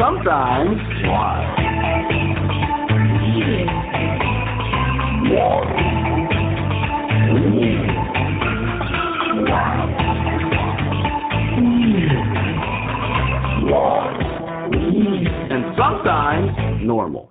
Sometimes. Wild. And sometimes normal.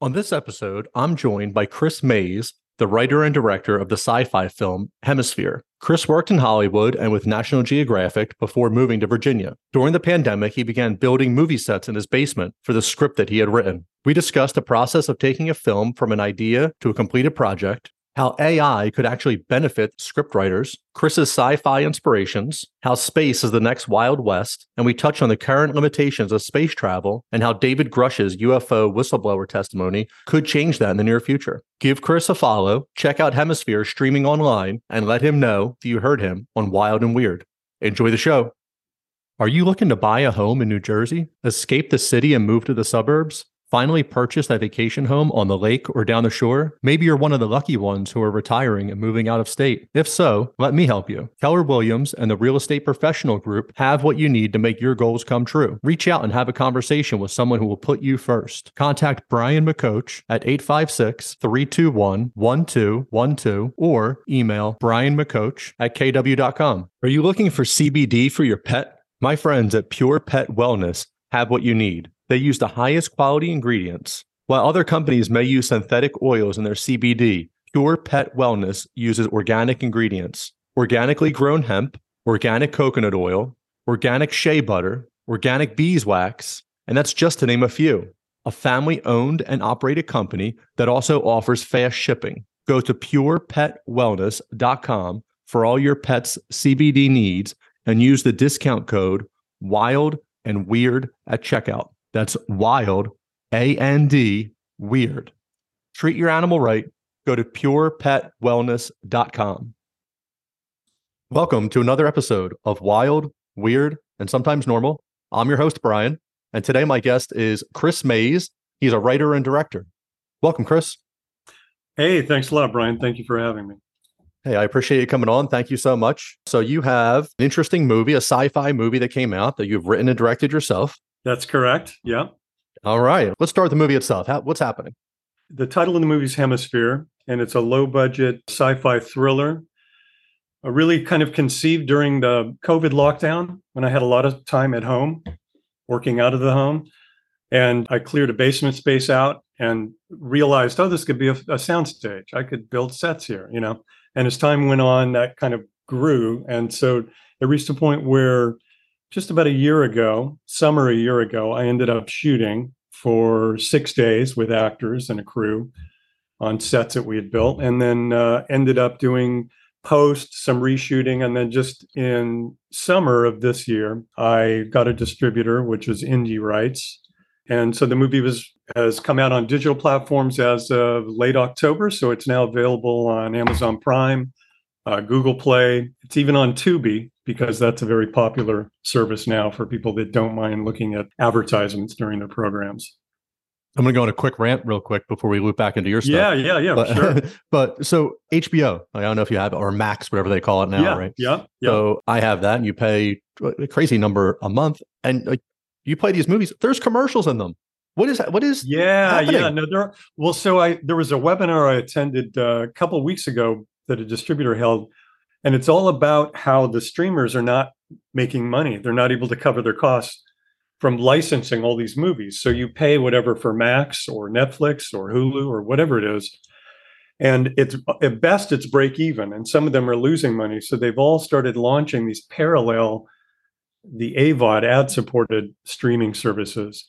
On this episode, I'm joined by Chris Maes, the writer and director of the sci fi film Hemisphere. Chris worked in Hollywood and with National Geographic before moving to Virginia. During the pandemic, he began building movie sets in his basement for the script that he had written. We discussed the process of taking a film from an idea to a completed project, how AI could actually benefit scriptwriters, Chris's sci fi inspirations, how space is the next Wild West, and we touch on the current limitations of space travel and how David Grusch's UFO whistleblower testimony could change that in the near future. Give Chris a follow, check out Hemisphere streaming online, and let him know that you heard him on Wild and Weird. Enjoy the show. Are you looking to buy a home in New Jersey, escape the city, and move to the suburbs? Finally purchase a vacation home on the lake or down the shore? Maybe you're one of the lucky ones who are retiring and moving out of state. If so, let me help you. Keller Williams and the Real Estate Professional Group have what you need to make your goals come true. Reach out and have a conversation with someone who will put you first. Contact Brian McCoach at 856 321 1212 or email Brian McCoach at kw.com. Are you looking for CBD for your pet? My friends at Pure Pet Wellness have what you need. They use the highest quality ingredients. While other companies may use synthetic oils in their CBD, Pure Pet Wellness uses organic ingredients organically grown hemp, organic coconut oil, organic shea butter, organic beeswax, and that's just to name a few. A family owned and operated company that also offers fast shipping. Go to purepetwellness.com for all your pet's CBD needs and use the discount code WILD and WEIRD at checkout. That's wild, A N D, weird. Treat your animal right. Go to purepetwellness.com. Welcome to another episode of Wild, Weird, and Sometimes Normal. I'm your host, Brian, and today my guest is Chris Maes. He's a writer and director. Welcome, Chris. Hey, thanks a lot, Brian. Thank you for having me. Hey, I appreciate you coming on. Thank you so much. So, you have an interesting movie, a sci fi movie that came out that you've written and directed yourself. That's correct. Yeah. All right. Let's start with the movie itself. How, what's happening? The title of the movie is Hemisphere, and it's a low budget sci fi thriller. A really kind of conceived during the COVID lockdown when I had a lot of time at home, working out of the home. And I cleared a basement space out and realized, oh, this could be a, a soundstage. I could build sets here, you know. And as time went on, that kind of grew. And so it reached a point where just about a year ago, summer a year ago, I ended up shooting for six days with actors and a crew on sets that we had built, and then uh, ended up doing post, some reshooting, and then just in summer of this year, I got a distributor, which is Indie Rights, and so the movie was has come out on digital platforms as of late October, so it's now available on Amazon Prime, uh, Google Play. It's even on Tubi because that's a very popular service now for people that don't mind looking at advertisements during their programs. I'm going to go on a quick rant real quick before we loop back into your stuff. Yeah, yeah, yeah, but, sure. but so HBO, I don't know if you have it or Max, whatever they call it now, yeah, right? Yeah, yeah. So I have that, and you pay a crazy number a month, and like you play these movies. There's commercials in them. What is that? What is? Yeah, happening? yeah. No, there. Well, so I there was a webinar I attended uh, a couple of weeks ago that a distributor held, and it's all about how the streamers are not making money. They're not able to cover their costs from licensing all these movies. So you pay whatever for Max or Netflix or Hulu or whatever it is. And it's at best it's break even and some of them are losing money. So they've all started launching these parallel the AVOD ad supported streaming services.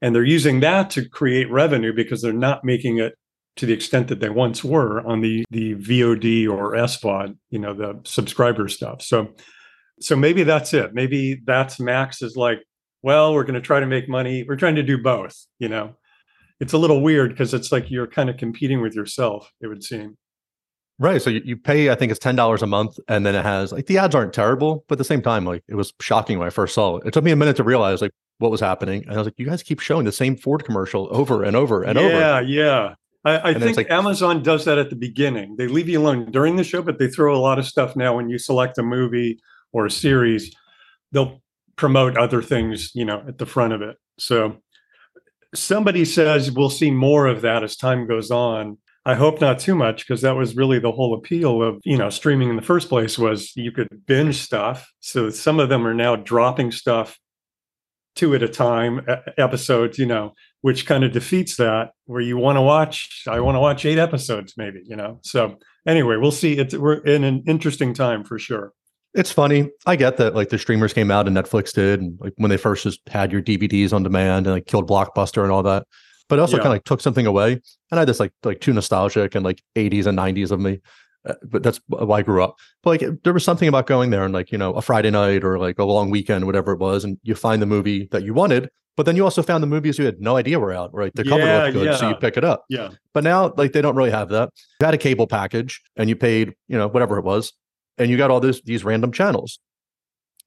And they're using that to create revenue because they're not making it to the extent that they once were on the the VOD or SVOD, you know, the subscriber stuff. So so maybe that's it. Maybe that's Max is like well, we're going to try to make money. We're trying to do both, you know. It's a little weird because it's like you're kind of competing with yourself, it would seem. Right. So you, you pay, I think it's ten dollars a month, and then it has like the ads aren't terrible, but at the same time, like it was shocking when I first saw it. It took me a minute to realize like what was happening, and I was like, you guys keep showing the same Ford commercial over and over and yeah, over. Yeah, yeah. I, I And then it's think like- Amazon does that at the beginning. They leave you alone during the show, but they throw a lot of stuff now when you select a movie or a series. They'll promote other things, you know, at the front of it. So somebody says we'll see more of that as time goes on. I hope not too much because that was really the whole appeal of, you know, streaming in the first place was you could binge stuff. So some of them are now dropping stuff two at a time episodes, you know, which kind of defeats that where you want to watch I want to watch 8 episodes maybe, you know. So anyway, we'll see it's we're in an interesting time for sure. It's funny. I get that like the streamers came out and Netflix did, and like when they first just had your DVDs on demand and like killed Blockbuster and all that. But it also Yeah. kind of like took something away. And I just like like too nostalgic and like 80s and 90s of me. Uh, but that's why I grew up. But like there was something about going there and like, you know, a Friday night or like a long weekend, whatever it was, and you find the movie that you wanted, but then you also found the movies you had no idea were out, right? The cover Yeah, looked good, so you pick it up. Yeah. But now, like, they don't really have that. You had a cable package and you paid, you know, whatever it was, and you got all this these random channels.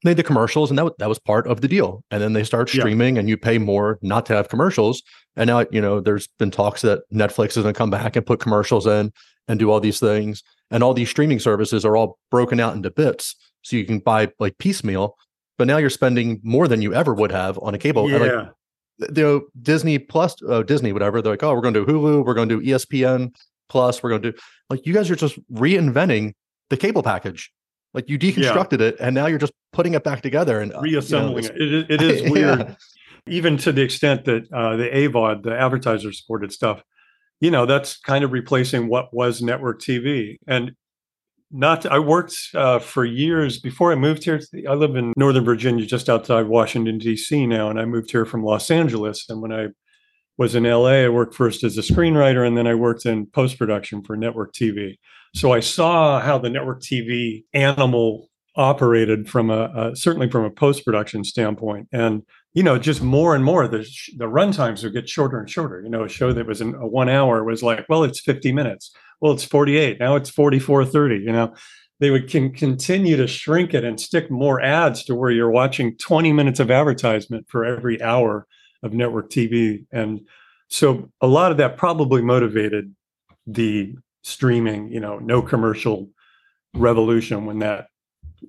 They had the commercials, and that, that was part of the deal. And then they start Yeah. streaming, and you pay more not to have commercials. And now, you know, there's been talks that Netflix is going to come back and put commercials in and do all these things. And all these streaming services are all broken out into bits, so you can buy like piecemeal. But now you're spending more than you ever would have on a cable. And, like, yeah. you know Disney Plus, uh, Disney, whatever. They're like, oh, we're going to do Hulu, we're going to do ESPN Plus, we're going to do like you guys are just reinventing the cable package. Like you deconstructed it, and now you're just putting it back together and uh, you know, reassembling it. it. It is Yeah. weird, even to the extent that uh, the AVOD, the advertiser supported stuff, you know, that's kind of replacing what was network TV. And not, I worked uh, for years before I moved here. I live in Northern Virginia, just outside Washington, D.C. now, and I moved here from Los Angeles. And when I was in LA, I worked first as a screenwriter, and then I worked in post production for network TV. So I saw how the network TV animal operated from a, a certainly from a post production standpoint, and you know, just more and more the sh- the run times would get shorter and shorter. You know, a show that was in a one hour was like, well, it's fifty minutes. Well, it's forty eight. Now it's forty four thirty. You know, they would can continue to shrink it and stick more ads to where you're watching twenty minutes of advertisement for every hour of network TV, and so a lot of that probably motivated the streaming, you know, no commercial revolution when that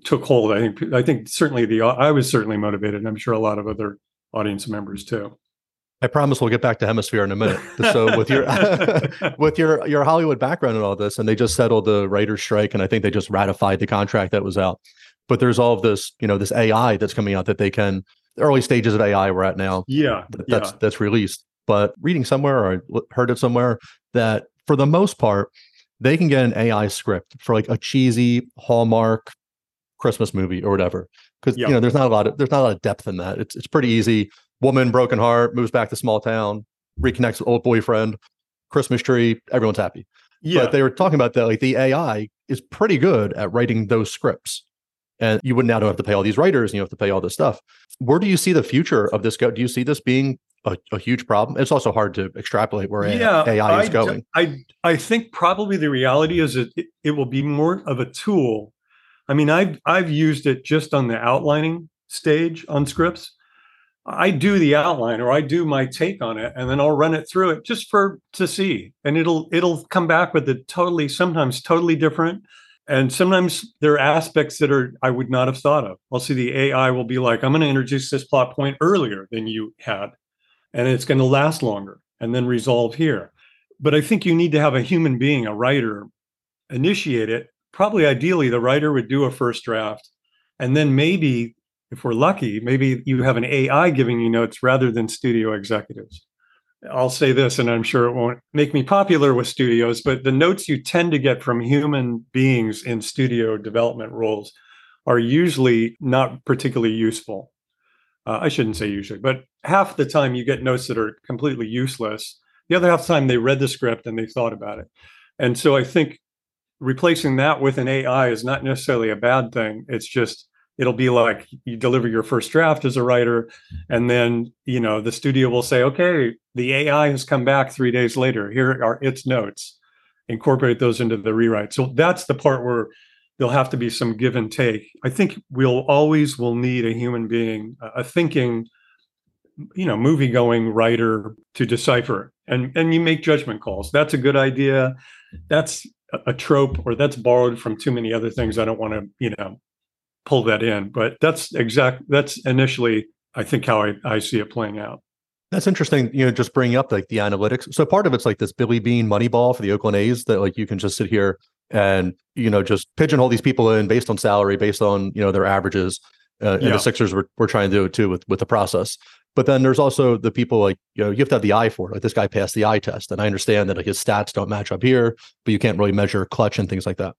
took hold. I think I think certainly the I was certainly motivated, and I'm sure a lot of other audience members too. I promise we'll get back to Hemisphere in a minute. So with your with your your Hollywood background and all this, and they just settled the writers' strike, and I think they just ratified the contract that was out. But there's all of this, you know, this AI that's coming out that they can the early stages of AI we're at now. yeah, that- yeah, that's that's released. But reading somewhere or heard it somewhere that for the most part, they can get an AI script for like a cheesy Hallmark Christmas movie or whatever. Because Yeah. you know, there's not a lot of there's not a lot of depth in that. It's it's pretty easy. Woman, broken heart, moves back to small town, reconnects with old boyfriend, Christmas tree, everyone's happy. yeah. But they were talking about that like the AI is pretty good at writing those scripts. And you would now don't have to pay all these writers and you have to pay all this stuff. Where do you see the future of this go? Do you see this being a, a huge problem? It's also hard to extrapolate where yeah, AI is I- going. I I think probably the reality is that it, it will be more of a tool. I mean, I've I've used it just on the outlining stage on scripts. I do the outline or I do my take on it, and then I'll run it through it just for to see, and it'll it'll come back with a totally sometimes totally different, and sometimes there are aspects that are I would not have thought of. I'll see the AI will be like, I'm going to introduce this plot point earlier than you had, and it's going to last longer, and then resolve here but I think you need to have a human being, a writer, initiate it. Probably ideally, the writer would do a first draft. And then maybe, if we're lucky, maybe you have an AI giving you notes rather than studio executives. I'll say this, and I'm sure it won't make me popular with studios, but the notes you tend to get from human beings in studio development roles are usually not particularly useful. Uh, I shouldn't say usually, but half the time you get notes that are completely useless the other half the time they read the script and they thought about it. And so I think replacing that with an AI is not necessarily a bad thing. It's just it'll be like you deliver your first draft as a writer and then you know the studio will say okay the ai has come back three days later. Here are its notes. Incorporate those into the rewrite. So that's the part where there'll have to be some give and take. I think we'll always will need a human being a thinking you know movie going writer to decipher. And and you make judgment calls. That's a good idea. That's a trope or that's borrowed from too many other things. I don't want to you know pull that in. But that's exact. That's initially, I think, how I, I see it playing out. That's interesting. You know, just bringing up like the analytics. So part of it's like this Billy Beane money ball for the Oakland A's that like you can just sit here and you know just pigeonhole these people in based on salary, based on you know their averages. Uh, and yeah. the Sixers were, were trying to do it too with with the process. But then there's also the people like you know you have to have the eye for it. Like this guy passed the eye test, and I understand that like his stats don't match up here, but you can't really measure clutch and things like that.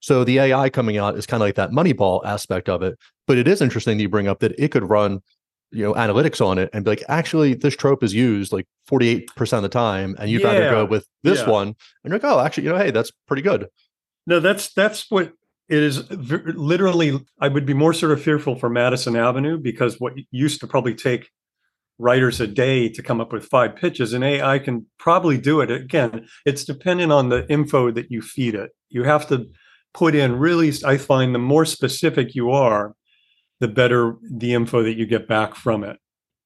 So the AI coming out is kind of like that Moneyball aspect of it. But it is interesting that you bring up that it could run, you know, analytics on it and be like, actually, this trope is used like 48% of the time, and you'd yeah. rather go with this yeah. one. And you're like, oh, actually, you know, hey, that's pretty good. No, that's that's what it is literally i would be more sort of fearful for madison avenue because what used to probably take writers a day to come up with five pitches and ai can probably do it again it's dependent on the info that you feed it you have to put in really i find the more specific you are the better the info that you get back from it.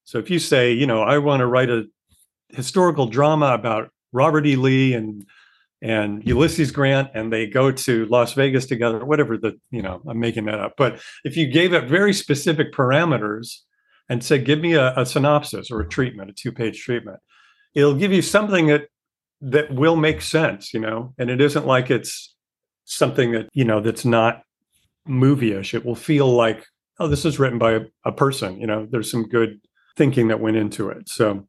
So if you say you know i want to write a historical drama about robert e. Lee and and ulysses grant and they go to las vegas together whatever the you know i'm making that up but if you gave it very specific parameters and said give me a, a synopsis or a treatment a two page treatment it'll give you something that that will make sense you know? And it isn't like it's something that you know that's not movie-ish it will feel like oh this is written by a, a person you know there's some good thinking that went into it so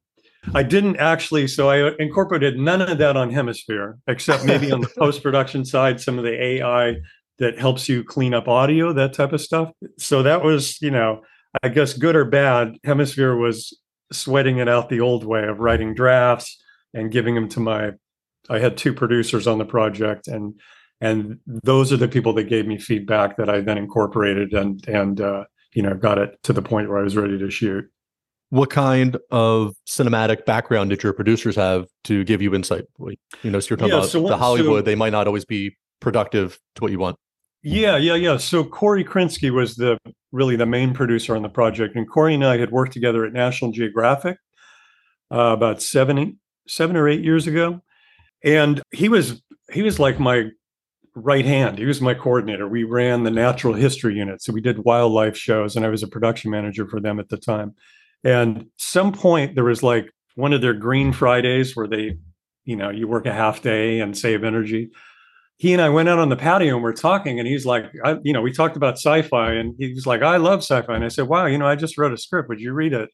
I didn't actually, so I incorporated none of that on Hemisphere, except maybe on the post production side, some of the AI that helps you clean up audio, that type of stuff. So that was, you know, I guess good or bad, Hemisphere was sweating it out the old way of writing drafts and giving them to my. I had two producers on the project, and and those are the people that gave me feedback that I then incorporated and and uh, you know got it to the point where I was ready to shoot. What kind of cinematic background did your producers have to give you insight? You know, so you're talking yeah, about so the Hollywood; so, they might not always be productive to what you want. Yeah, yeah, yeah. So Corey Krinsky was the really the main producer on the project, and Corey and I had worked together at National Geographic uh, about seven, seven or eight years ago, and he was he was like my right hand. He was my coordinator. We ran the natural history unit. So we did wildlife shows, and I was a production manager for them at the time. And some point there was like one of their green Fridays where they, you know, you work a half day and save energy. He and I went out on the patio and we're talking, and he's like, I, you know, we talked about sci-fi, and he's like, I love sci-fi, and I said, Wow, you know, I just wrote a script. Would you read it?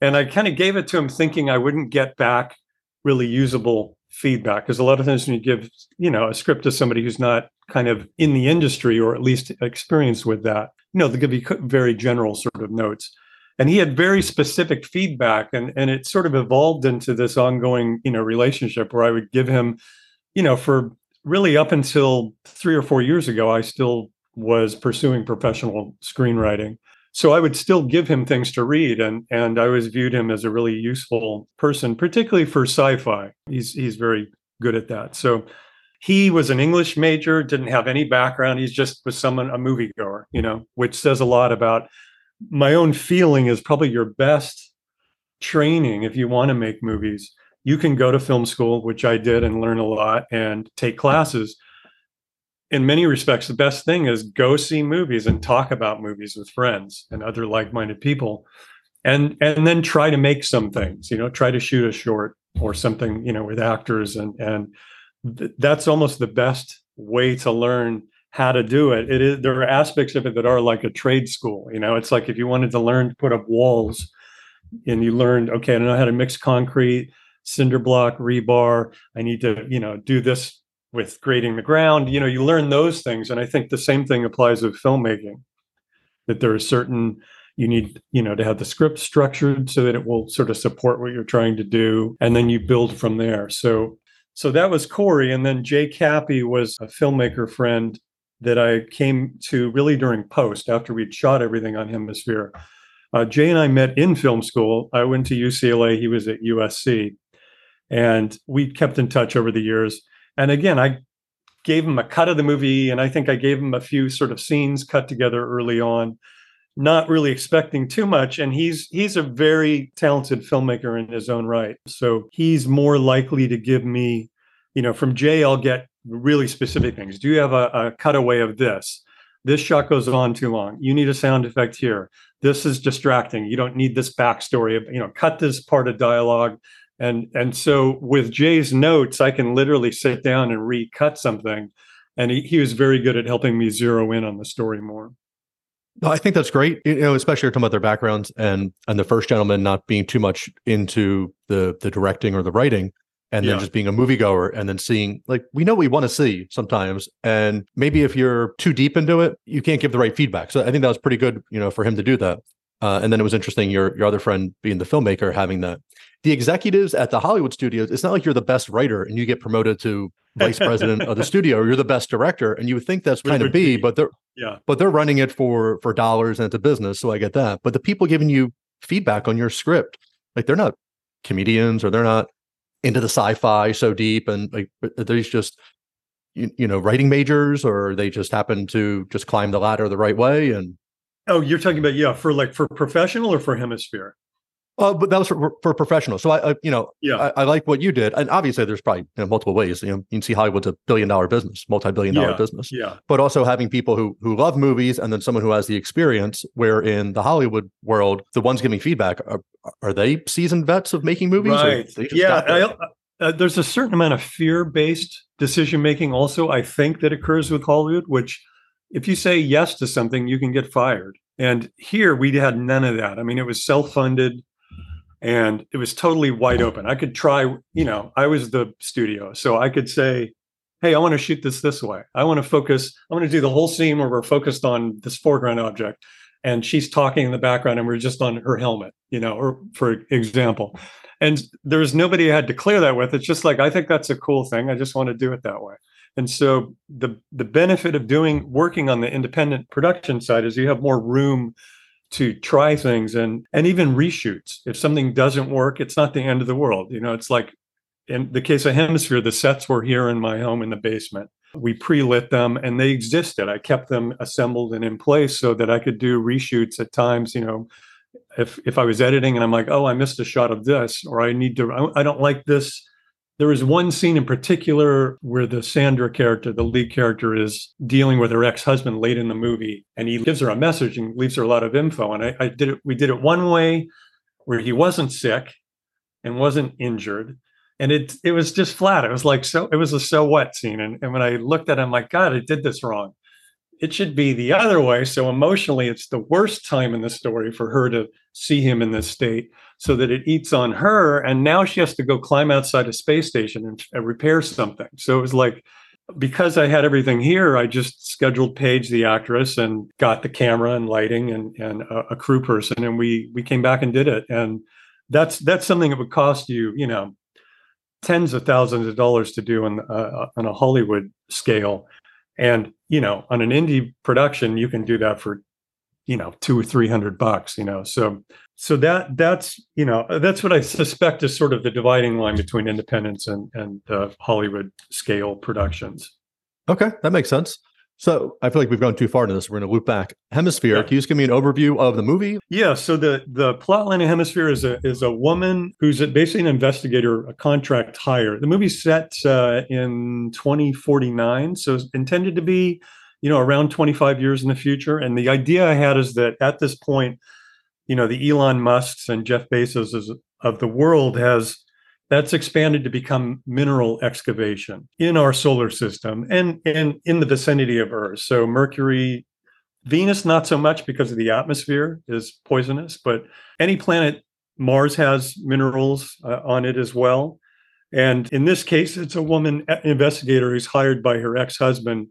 And I kind of gave it to him, thinking I wouldn't get back really usable feedback because a lot of times when you give you know a script to somebody who's not kind of in the industry or at least experienced with that you know they give you very general sort of notes. And he had very specific feedback and and it sort of evolved into this ongoing you know relationship where i would give him you know for really up until 3 or 4 years ago i still was pursuing professional screenwriting so I would still give him things to read, and and I always viewed him as a really useful person, particularly for sci-fi. He's he's very good at that. So he was an English major, didn't have any background. He's just was someone a moviegoer, you know, which says a lot about my own feeling is probably your best training if you want to make movies. You can go to film school, which I did, and learn a lot and take classes in many respects, the best thing is go see movies and talk about movies with friends and other like-minded people, and and then try to make some things. You know, try to shoot a short or something. You know, with actors and and th- that's almost the best way to learn how to do it. It is there are aspects of it that are like a trade school. You know, it's like if you wanted to learn to put up walls, and you learned, okay, I know how to mix concrete, cinder block, rebar. I need to, you know, do this with grading the ground you know you learn those things and i think the same thing applies with filmmaking that there are certain you need you know to have the script structured so that it will sort of support what you're trying to do and then you build from there so so that was corey and then jay cappy was a filmmaker friend that I came to really during post after we'd shot everything on Hemisphere. Uh, Jay and I met in film school. I went to UCLA, he was at USC, and we kept in touch over the years. And again, I gave him a cut of the movie, and I think I gave him a few sort of scenes cut together early on, not really expecting too much. And he's he's a very talented filmmaker in his own right, so he's more likely to give me, you know, from Jay, I'll get really specific things. Do you have a, a cutaway of this? This shot goes on too long. You need a sound effect here. This is distracting. You don't need this backstory. You know, cut this part of dialogue. And and so with Jay's notes, I can literally sit down and recut something. And he, he was very good at helping me zero in on the story more. I think that's great. You know, especially talking about their backgrounds and and the first gentleman not being too much into the the directing or the writing and then Yeah. just being a moviegoer and then seeing like we know we want to see sometimes and maybe if you're too deep into it you can't give the right feedback so i think that was pretty good you know for him to do that uh, and then it was interesting your your other friend being the filmmaker having that. The executives at the hollywood studios it's not like you're the best writer and you get promoted to vice president of the studio. Or you're the best director and you would think that's kind of be but they're Yeah. but they're running it for for dollars and it's a business so i get that. But the people giving you feedback on your script like they're not comedians or they're not into the sci-fi so deep and like these just you, you know writing majors or they just happen to just climb the ladder the right way and Oh, you're talking about yeah, for like for professional or for hemisphere? uh, but that was for, for professionals so i, you know Yeah. I, I like what you did and obviously there's probably you know, multiple ways you know you can see hollywood's a billion dollar business multi-billion dollar Yeah. business Yeah. but also having people who who love movies and then someone who has the experience where in the hollywood world the ones giving feedback are, are they seasoned vets of making movies Right. Yeah. there? I, uh, there's a certain amount of fear-based decision making also I think that occurs with Hollywood, which if you say yes to something, you can get fired. And here we had none of that. I mean, it was self-funded and it was totally wide open. I could try, you know, I was the studio, so I could say, "Hey, I want to shoot this this way. I want to focus. I want to do the whole scene where we're focused on this foreground object, and she's talking in the background, and we're just on her helmet, you know, or for example." And there's nobody I had to clear that with. It's just like I think that's a cool thing. I just want to do it that way. And so the the benefit of doing working on the independent production side is you have more room to try things and and even reshoots. If something doesn't work, it's not the end of the world. You know, it's like in the case of Hemisphere, the sets were here in my home in the basement. We pre-lit them and they existed. I kept them assembled and in place so that I could do reshoots at times, you know, if if I was editing and I'm like, oh, I missed a shot of this, or I need to, I, I don't like this. There was one scene in particular where the Sandra character, the lead character, is dealing with her ex-husband late in the movie, and he gives her a message and leaves her a lot of info. And I, I did it. We did it one way, where he wasn't sick and wasn't injured, and it it was just flat. It was like so. It was a so what scene, and, and when I looked at, it, I'm like, God, I did this wrong it should be the other way. So emotionally, it's the worst time in the story for her to see him in this state so that it eats on her. And now she has to go climb outside a space station and, and repair something. So it was like, because I had everything here, I just scheduled Paige, the actress, and got the camera and lighting and, and a, a crew person. And we, we came back and did it. And that's, that's something that would cost you, you know, tens of thousands of dollars to do on, uh, on a Hollywood scale. And, you know, on an indie production, you can do that for, you know, two or 300 bucks, you know? So, so that, that's, you know, that's what I suspect is sort of the dividing line between independence and, and uh, Hollywood scale productions. Okay, that makes sense. So I feel like we've gone too far into this. We're going to loop back. Hemisphere. Yeah. Can you just give me an overview of the movie? Yeah. So the the plot line of Hemisphere is a is a woman who's basically an investigator, a contract hire. The movie's set uh, in 2049, so it's intended to be, you know, around 25 years in the future. And the idea I had is that at this point, you know, the Elon Musk's and Jeff Bezos of the world has that's expanded to become mineral excavation in our solar system and and in the vicinity of Earth. So Mercury, Venus, not so much because of the atmosphere is poisonous, but any planet, Mars has minerals uh, on it as well. And in this case, it's a woman investigator who's hired by her ex husband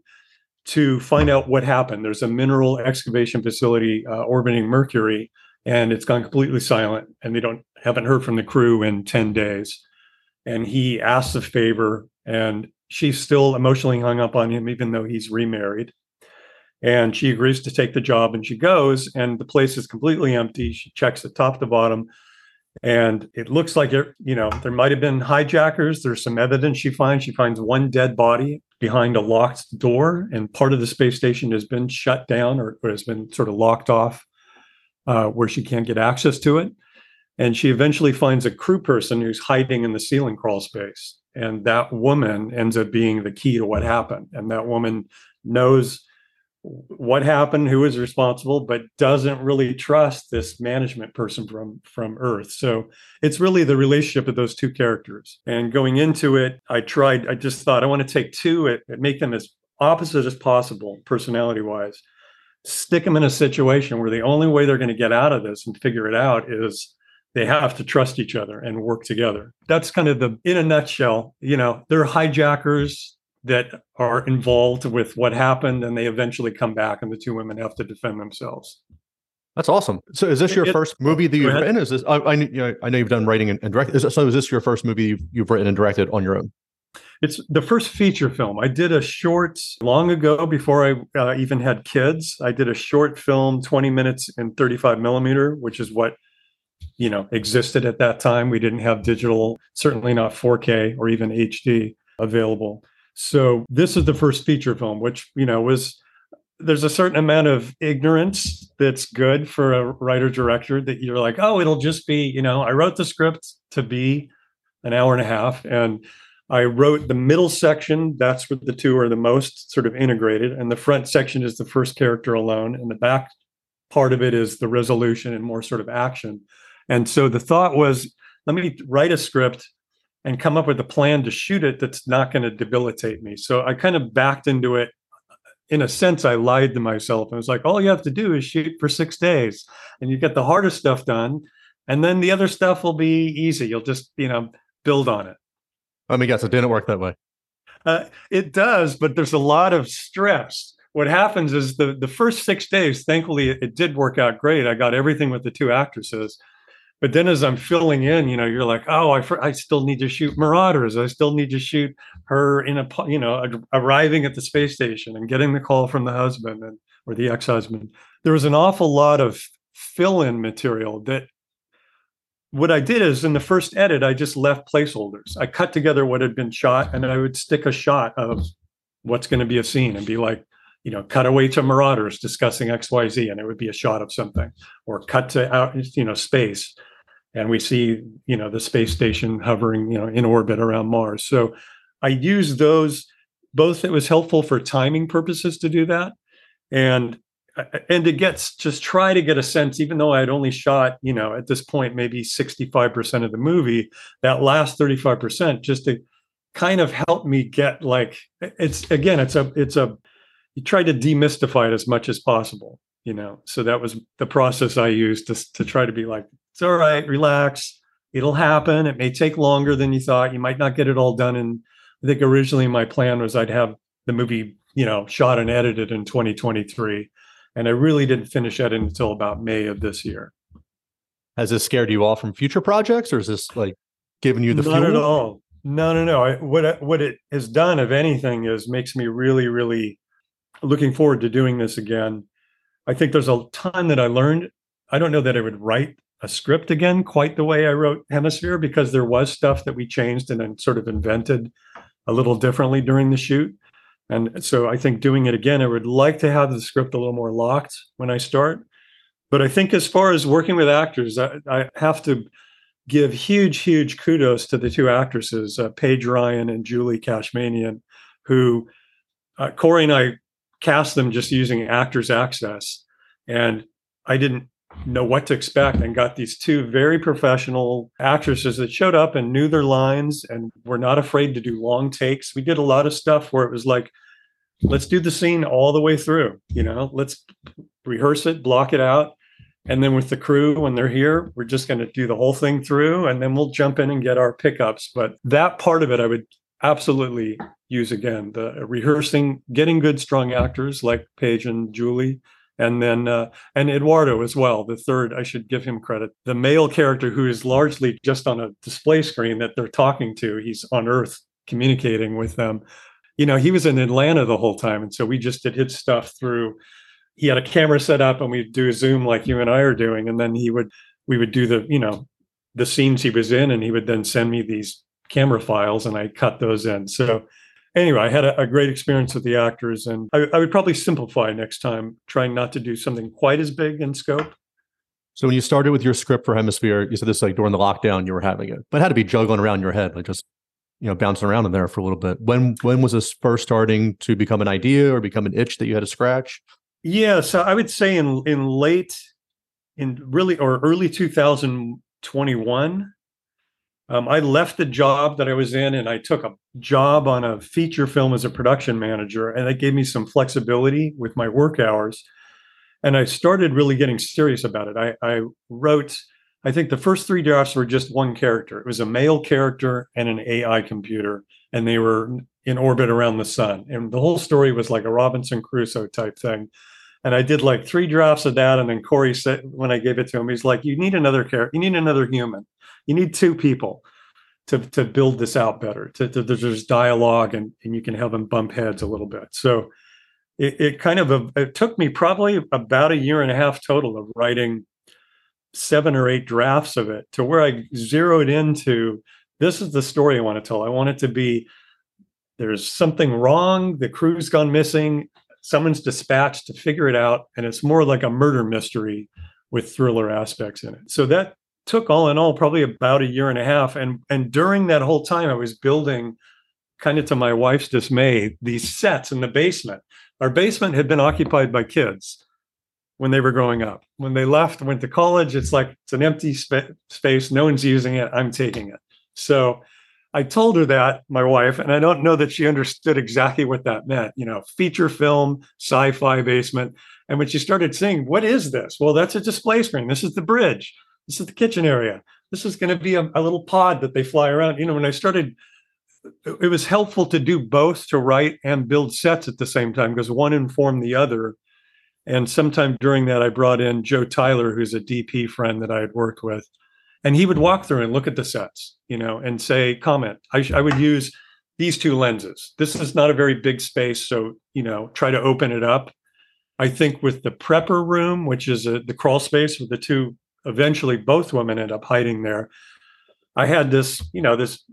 to find out what happened. There's a mineral excavation facility uh, orbiting Mercury, and it's gone completely silent, and they don't haven't heard from the crew in 10 days. And he asks a favor, and she's still emotionally hung up on him, even though he's remarried And she agrees to take the job and she goes, and the place is completely empty. She checks it top to bottom. And it looks like it, you know, there might have been hijackers. There's some evidence she finds. She finds one dead body behind a locked door, and part of the space station has been shut down or, or has been sort of locked off uh, where she can't get access to it. And she eventually finds a crew person who's hiding in the ceiling crawl space. And that woman ends up being the key to what happened. And that woman knows what happened, who is responsible, but doesn't really trust this management person from from Earth. So it's really the relationship of those two characters. And going into it, I tried. I just thought I want to take two and make them as opposite as possible, personality wise. Stick them in a situation where the only way they're going to get out of this and figure it out is they have to trust each other and work together. That's kind of the in a nutshell. You know, they're hijackers that are involved with what happened and they eventually come back and the two women have to defend themselves that's awesome so is this your it, first movie that you've written is this i, I, you know, I know you've done writing and, and directing so is this your first movie you've, you've written and directed on your own it's the first feature film. I did a short long ago before I uh, even had kids. I did a short film, 20 minutes in 35 millimeter, which is what you know existed at that time. We didn't have digital, certainly not 4K or even HD available. So this is the first feature film, which you know was there's a certain amount of ignorance that's good for a writer director that you're like, oh, it'll just be, you know, I wrote the script to be an hour and a half and I wrote the middle section. That's where the two are the most sort of integrated. And the front section is the first character alone. And the back part of it is the resolution and more sort of action. And so the thought was, let me write a script and come up with a plan to shoot it that's not going to debilitate me. So I kind of backed into it. In a sense, I lied to myself. I was like, all you have to do is shoot for six days and you get the hardest stuff done. And then the other stuff will be easy. You'll just, you know, build on it. Let me guess, it didn't work that way. Uh, it does, but there's a lot of stress. What happens is the the first six days, thankfully, it, it did work out great. I got everything with the two actresses, but then as I'm filling in, you know, you're like, oh, I, I still need to shoot Marauders. I still need to shoot her in a, you know, arriving at the space station and getting the call from the husband and or the ex-husband. There was an awful lot of fill-in material that what I did is in the first edit, I just left placeholders. I cut together what had been shot and I would stick a shot of what's going to be a scene and be like, you know, cut away to Marauders discussing XYZ, and it would be a shot of something, or cut to out, you know, space and we see you know the space station hovering you know in orbit around mars. So i use those both it was helpful for timing purposes to do that and uh, and to get just try to get a sense even though i had only shot you know at this point maybe 65% of the movie that last 35% just to kind of help me get like it's again it's a it's a you try to demystify it as much as possible you know? So that was the process i used to, to try to be like it's all right, relax. It'll happen. It may take longer than you thought. You might not get it all done. And I think originally my plan was I'd have the movie, you know, shot and edited in 2023. And I really didn't finish that until about May of this year. Has this scared you off from future projects or is this like giving you the Not fuel? at all. No, no, no. I, what what it has done, if anything, is makes me really, really looking forward to doing this again. I think there's a ton that I learned. I don't know that I would write a script again quite the way I wrote Hemisphere because there was stuff that we changed and then sort of invented a little differently during the shoot. And so I think doing it again, I would like to have the script a little more locked when I start. But I think as far as working with actors, I, I have to give huge, huge kudos to the two actresses, uh, Paige Ryan and Julie Cashmanian, who uh, Corey and I cast them just using Actors Access. And I didn't know what to expect and got these two very professional actresses that showed up and knew their lines and were not afraid to do long takes. We did a lot of stuff where it was like, let's do the scene all the way through, you know, let's rehearse it, block it out. And then with the crew, when they're here, we're just going to do the whole thing through and then we'll jump in and get our pickups. But that part of it, I would absolutely use again the rehearsing, getting good, strong actors like Paige and Julie and then uh, and Eduardo as well. The third, I should give him credit. The male character who is largely just on a display screen that they're talking to. He's on Earth communicating with them. you know, he was in Atlanta the whole time. And so we just did his stuff through, he had a camera set up and we'd do a Zoom like you and I are doing. And then he would, we would do the, you know, the scenes he was in and he would then send me these camera files and I cut those in. So anyway, I had a, a great experience with the actors and I, I would probably simplify next time, trying not to do something quite as big in scope. So when you started with your script for Hemisphere, you said this like during the lockdown you were having it, but it had to be juggling around your head, like just you know bouncing around in there for a little bit. When when was this first starting to become an idea or become an itch that you had to scratch? Yeah, so I would say in in late, in really or early 2021, um, I left the job that I was in and I took a job on a feature film as a production manager, and that gave me some flexibility with my work hours and I started really getting serious about it. I, I, wrote, I think the first three drafts were just one character. It was a male character and an AI computer, and they were in orbit around the sun. And the whole story was like a Robinson Crusoe type thing. And I did like three drafts of that. And then Corey said, when I gave it to him, he's like, You need another character, you need another human, you need two people. To, to build this out better, to, to there's dialogue and, and you can have them bump heads a little bit. So it, it kind of a, it took me probably about a year and a half total of writing seven or eight drafts of it to where I zeroed into this is the story I want to tell. I want it to be there's something wrong, the crew's gone missing, someone's dispatched to figure it out, and it's more like a murder mystery with thriller aspects in it. So that took all in all probably about a year and a half. And and during that whole time, I was building, kind of to my wife's dismay, these sets in the basement our basement had been occupied by kids when they were growing up. When they left, went to college, it's like it's an empty spa- space. No one's using it. I'm taking it. So I told her that, my wife, and I don't know that she understood exactly what that meant. You know, feature film, sci fi basement. And when she started saying, What is this? Well, that's a display screen. This is the bridge. This is the kitchen area. This is going to be a, a little pod that they fly around. You know, when I started it was helpful to do both to write and build sets at the same time because one informed the other. And sometime during that, I brought in Joe Tyler, who's a DP friend that I had worked with, and he would walk through and look at the sets, you know, and say, comment. I, sh- I would use these two lenses. This is not a very big space, so you know, try to open it up. I think with the prepper room, which is a, the crawl space with the two, eventually both women end up hiding there. I had this, you know, this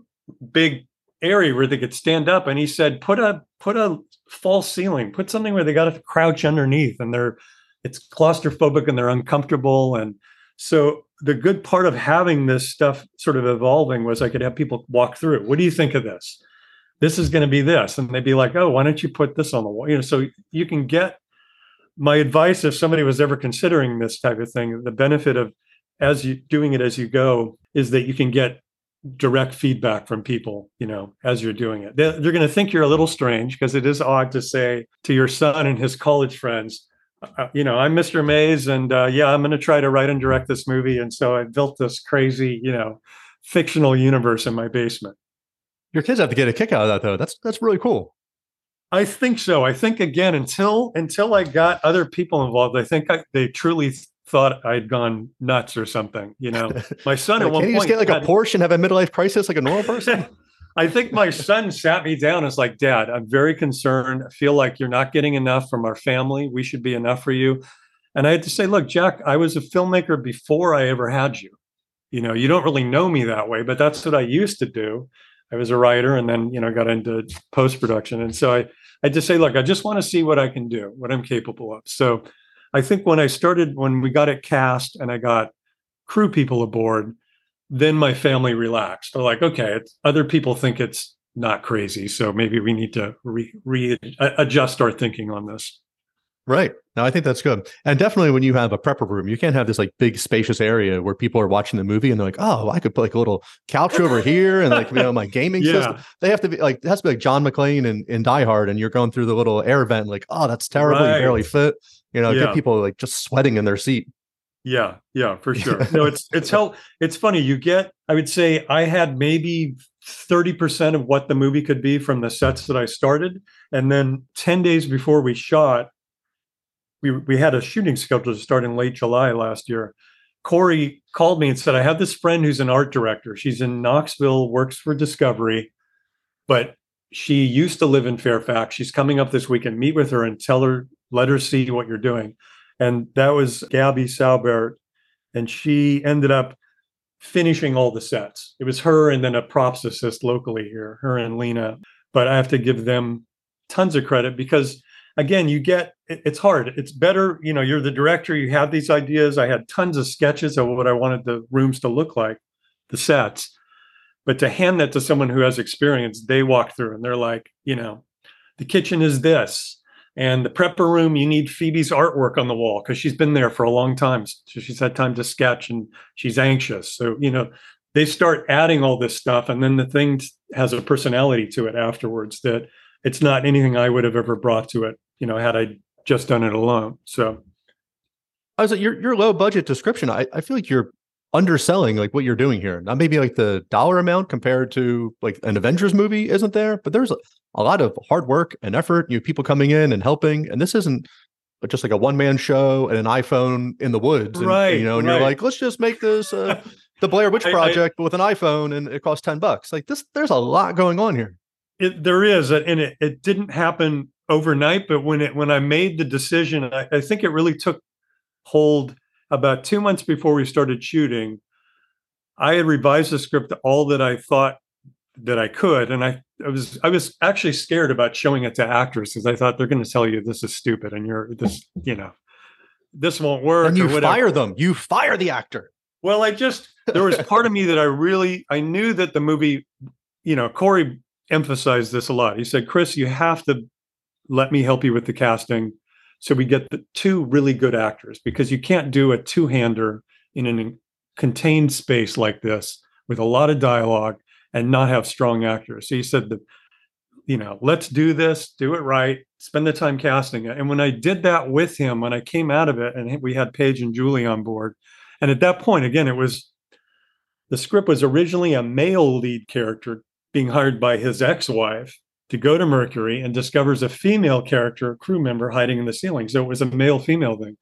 big area where they could stand up and he said put a put a false ceiling put something where they got to crouch underneath and they're it's claustrophobic and they're uncomfortable. And so the good part of having this stuff sort of evolving was i could have people walk through what do you think of this? This is going to be this. And they'd be like oh why don't you put this on the wall? You know so you can get my advice if somebody was ever considering this type of thing the benefit of as you doing it as you go is that you can get direct feedback from people you know as you're doing it. They're, they're going to think you're a little strange because it is odd to say to your son and his college friends uh, you know i'm mr maes and uh, yeah i'm going to try to write and direct this movie and so i built this crazy you know fictional universe in my basement. Your kids have to get a kick out of that though. That's that's really cool i think so i think again until until i got other people involved i think I, they truly thought I'd gone nuts or something. You know, my son at one Can you point just get like had- a Porsche and have a midlife crisis like a normal person? I think my son sat me down and was like, Dad, I'm very concerned. I feel like you're not getting enough from our family. We should be enough for you. And I had to say, look, Jack, I was a filmmaker before I ever had you. You know, you don't really know me that way, but that's what I used to do. I was a writer and then, you know, got into post production. And so I, I just say, look, I just want to see what I can do, what I'm capable of. So I think when I started, when we got it cast and I got crew people aboard, then my family relaxed. They're like, okay, other people think it's not crazy, so maybe we need to re, re adjust our thinking on this. Right. No, I think that's good. And definitely when you have a prepper room, you can't have this like big spacious area where people are watching the movie and they're like, oh, I could put like a little couch over here and like, you know, my gaming Yeah. system. They have to be like, it has to be like John McClane and, and Die Hard. And you're going through the little air vent, like, oh, that's terrible. You barely fit. You know, Yeah. get people like just sweating in their seat. Yeah, yeah, for sure. No, it's it's hell. It's funny. You get, I would say, I had maybe thirty percent of what the movie could be from the sets that I started, and then ten days before we shot, we we had a shooting schedule to start in late July last year. Corey called me and said, "I have this friend who's an art director. She's in Knoxville, works for Discovery, but she used to live in Fairfax. She's coming up this weekend. Meet with her and tell her, let her see what you're doing. And that was Gabby Saubert. And she ended up finishing all the sets. It was her and then a props assist locally here, her and Lena. But I have to give them tons of credit because again, you get it's hard. It's better, you know, you're the director, you have these ideas. I had tons of sketches of what I wanted the rooms to look like, the sets. But to hand that to someone who has experience, they walk through and they're like, you know, the kitchen is this. And the prepper room, you need Phoebe's artwork on the wall because she's been there for a long time. So she's had time to sketch and she's anxious. So, you know, they start adding all this stuff and then the thing has a personality to it afterwards that it's not anything I would have ever brought to it, you know, had I just done it alone. So I was like, your your low budget description. I, I feel like you're underselling like what you're doing here. Not maybe like the dollar amount compared to like an Avengers movie isn't there, but there's a, lot of hard work and effort. You know, people coming in and helping, and this isn't just like a one man show and an iPhone in the woods, and, right? You know, and right. you're like, let's just make this uh, the Blair Witch Project I, I, with an iPhone, and it costs ten bucks. Like this, there's a lot going on here. It, there is, and it, it didn't happen overnight. But when it when I made the decision, I, I think it really took hold about two months before we started shooting. I had revised the script all that I thought that I could, and I, I was I was actually scared about showing it to actors because I thought they're going to tell you this is stupid and you're this you know this won't work. And you fire them. You fire the actor. Well, I just there was part of me that I really I knew that the movie, you know, Corey emphasized this a lot. He said, Chris, you have to let me help you with the casting so we get the two really good actors because you can't do a two-hander in a contained space like this with a lot of dialogue and not have strong actors. So he said that, you know, let's do this, do it right, spend the time casting it. And when I did that with him, when I came out of it and we had Paige and Julie on board, and at that point, again, it was the script was originally a male lead character being hired by his ex-wife to go to Mercury and discovers a female character, a crew member hiding in the ceiling. So it was a male female thing.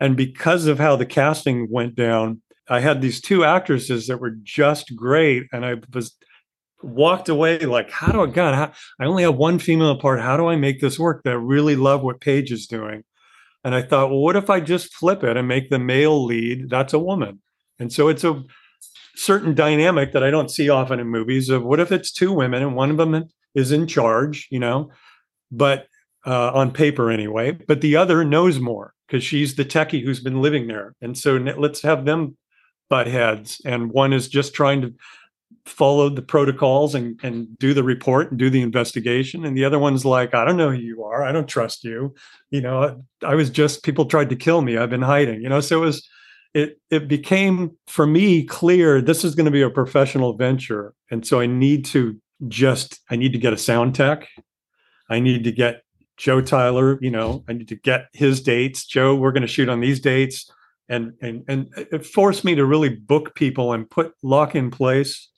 And because of how the casting went down, I had these two actresses that were just great. And I was walked away like, how do I, God, how, I only have one female part. How do I make this work? That I really love what Paige is doing. And I thought, well, what if I just flip it and make the male lead? That's a woman. And so it's a certain dynamic that I don't see often in movies of what if it's two women and one of them is in charge, you know, but uh, on paper anyway, but the other knows more because she's the techie who's been living there. And so let's have them butt heads. And one is just trying to follow the protocols and, and do the report and do the investigation. And the other one's like, I don't know who you are. I don't trust you. You know, I was just, people tried to kill me. I've been hiding, you know, so it was, it it became for me clear this is going to be a professional venture and so i need to just i need to get a sound tech. I need to get joe tyler you know i need to get his dates. Joe we're going to shoot on these dates. And and and it forced me to really book people and put lock in place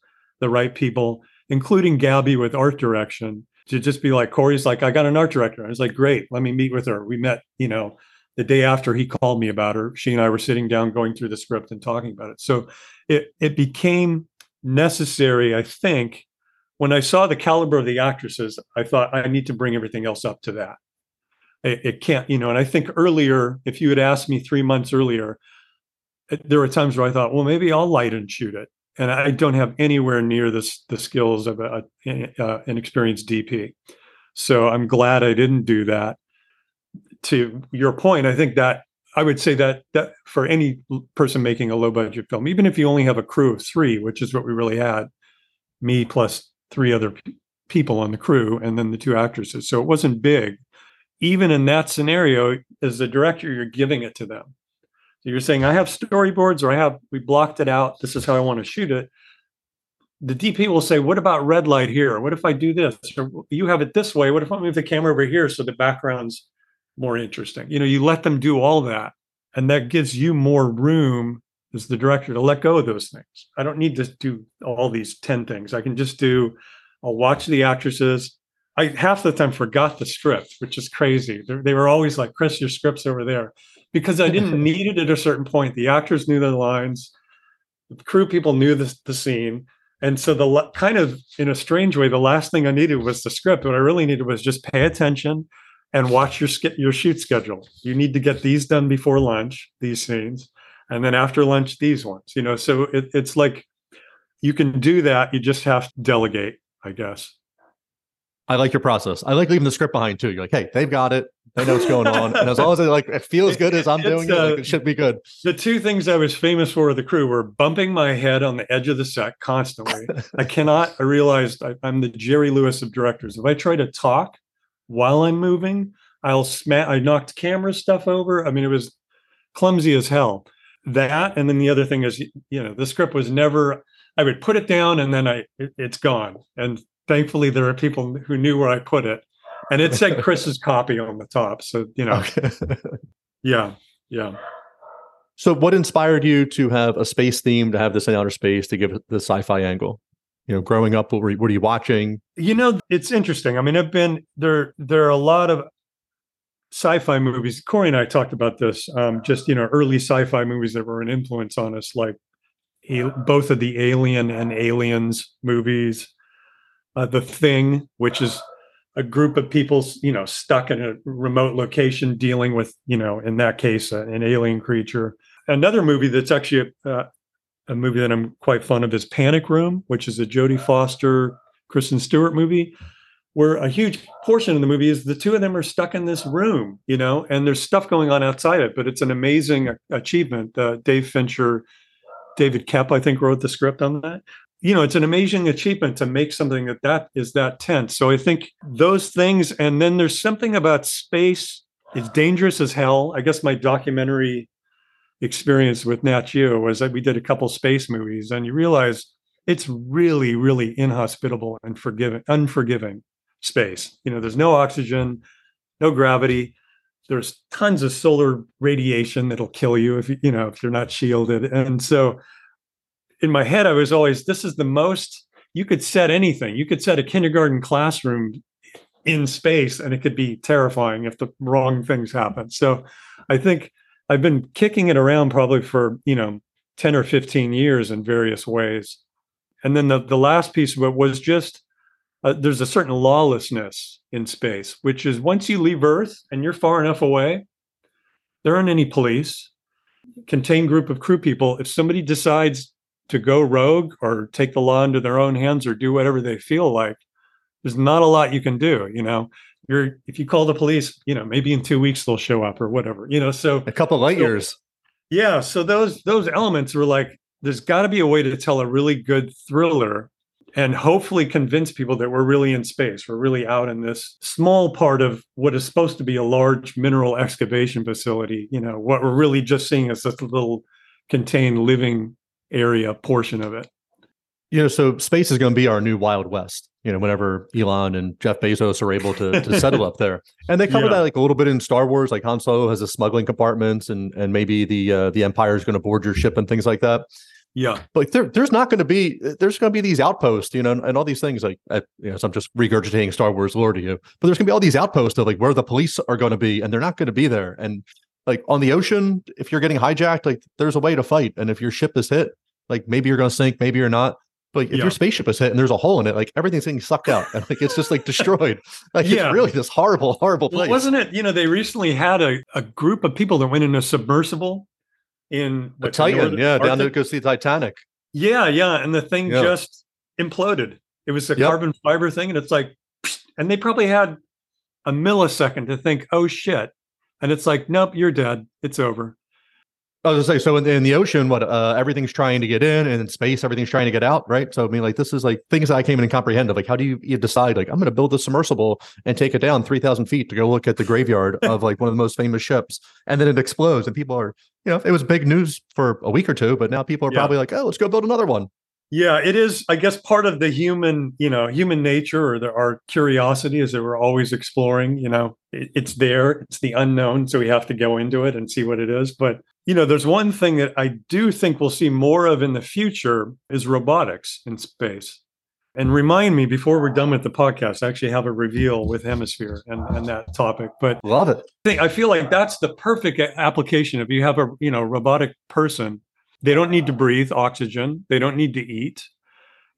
the right people including gabby with art direction to just be like corey's like i got an art director. I was like great let me meet with her. We met you know the day after he called me about her, she and I were sitting down going through the script and talking about it. So it it became necessary, I think, when I saw the caliber of the actresses, I thought I need to bring everything else up to that. It, it can't, you know, and I think earlier, if you had asked me three months earlier, eh, there were times where I thought, well, maybe I'll light and shoot it. And I don't have anywhere near this the skills of a, a, an experienced DP. So I'm glad I didn't do that to your point, I think that I would say that that for any person making a low budget film, even if you only have a crew of three, which is what we really had, me plus three other people on the crew, and then the two actresses. So it wasn't big. Even in that scenario, as the director, you're giving it to them. So you're saying, I have storyboards, or I have we blocked it out. This is how I want to shoot it. The DP will say, "What about red light here? What if I do this? Or you have it this way. What if I move the camera over here so the background's more interesting. You know, you let them do all that, and that gives you more room as the director to let go of those things. I don't need to do all these 10 things. I can just do, I'll watch the actresses. I half the time forgot the script, which is crazy. They, they were always like, Chris, your script's over there. Because I didn't need it at a certain point. The actors knew their lines, the crew people knew the, the scene. And so the kind of in a strange way, the last thing I needed was the script. What I really needed was just pay attention and watch your your shoot schedule. You need to get these done before lunch, these scenes, and then after lunch, these ones. You know, so it, it's like you can do that. You just have to delegate, I guess. I like your process. I like leaving the script behind too. You're like, hey, they've got it. They know what's going on. And as long as it like it feels good as I'm It's, doing it, like, uh, it should be good. The two things I was famous for with the crew were bumping my head on the edge of the set constantly. I cannot, I realized I, I'm the Jerry Lewis of directors. If I try to talk while I'm moving, I'll smack, I knocked camera stuff over. I mean, it was clumsy as hell. That, and then the other thing is, you know, the script was never, I would put it down and then I, it, it's gone. And thankfully there are people who knew where I put it. And it said Chris's copy on the top. So, you know, Okay. yeah, yeah. so, what inspired you to have a space theme, to have this in outer space, to give it the sci-fi angle? You know, growing up, what were you, what are you watching? You know, it's interesting. I mean, I've been there. There are a lot of sci-fi movies. Corey and I talked about this. Um, just you know, early sci-fi movies that were an influence on us, like both of the Alien and Aliens movies. Uh, the Thing, which is a group of people, you know, stuck in a remote location dealing with, you know, in that case, uh, an alien creature. Another movie that's actually a, uh, a movie that I'm quite fond of is Panic Room, which is a Jodie Foster, Kristen Stewart movie, where a huge portion of the movie is the two of them are stuck in this room, you know, and there's stuff going on outside it, but it's an amazing achievement. Uh, Dave Fincher, David Koepp, I think, wrote the script on that. You know, it's an amazing achievement to make something that that is that tense. So I think those things, and then there's something about space. It's dangerous as hell. I guess my documentary experience with Nat Geo was that we did a couple space movies, and you realize it's really, really inhospitable and forgiving, unforgiving space. You know, there's no oxygen, no gravity. There's tons of solar radiation that'll kill you if you, know if you're not shielded. And so, in my head, I was always, this is the most you could set anything. You could set a kindergarten classroom in space, and it could be terrifying if the wrong things happen. So, I think I've been kicking it around probably for you know 10 or 15 years in various ways. And then the, the last piece of it was just uh, there's a certain lawlessness in space, which is once you leave Earth and you're far enough away, there aren't any police, contained group of crew people. If somebody decides to go rogue or take the law into their own hands or do whatever they feel like, there's not a lot you can do. You know, you're if you call the police, you know, maybe in two weeks they'll show up or whatever. You know, so A couple light So- years. yeah, so those those elements were like there's got to be a way to tell a really good thriller and hopefully convince people that we're really in space. We're really out in this small part of what is supposed to be a large mineral excavation facility. You know, what we're really just seeing is this little contained living area portion of it. You know, so space is going to be our new Wild West. You know, whenever Elon and Jeff Bezos are able to, to settle up there, and they cover Yeah. that like a little bit in Star Wars. Like Han Solo has a smuggling compartments, and and maybe the uh, the Empire is going to board your ship and things like that. Yeah. But like there, there's not going to be there's going to be these outposts, you know, and, and all these things. Like, uh, you know, so I'm just regurgitating Star Wars lore to you. But there's going to be all these outposts of like where the police are going to be, and they're not going to be there. And like on the ocean, if you're getting hijacked, like there's a way to fight. And if your ship is hit, like maybe you're going to sink, maybe you're not. But like, if Yeah. your spaceship is hit and there's a hole in it, like everything's getting sucked out, and like it's just like destroyed. Like Yeah. it's really this horrible, horrible Well, place. wasn't it? You know, they recently had a, a group of people that went in a submersible in the Titan, yeah, down Arctic? go see the Titanic. Yeah, yeah, and the thing Yeah. just imploded. It was a Yep. carbon fiber thing, and it's like, and they probably had a millisecond to think, "Oh shit," and it's like, "Nope, you're dead. It's over." I was gonna say, so in, in the ocean, what uh, everything's trying to get in, and in space, everything's trying to get out, right? So I mean, like this is like things that I can't even comprehend. Of like, how do you, you decide? Like, I'm going to build a submersible and take it down three thousand feet to go look at the graveyard of like one of the most famous ships, and then it explodes, and people are, you know, it was big news for a week or two, but now people are Yeah. probably like, oh, let's go build another one. Yeah, it is. I guess part of the human, you know, human nature or the, our curiosity is that we're always exploring. You know, it, it's there. It's the unknown, so we have to go into it and see what it is. But you know, there's one thing that I do think we'll see more of in the future is robotics in space. And remind me before we're done with the podcast, I actually have a reveal with Hemisphere and, and that topic. But Love it. I think I feel like that's the perfect application. If you have a you know robotic person, they don't need to breathe oxygen, they don't need to eat.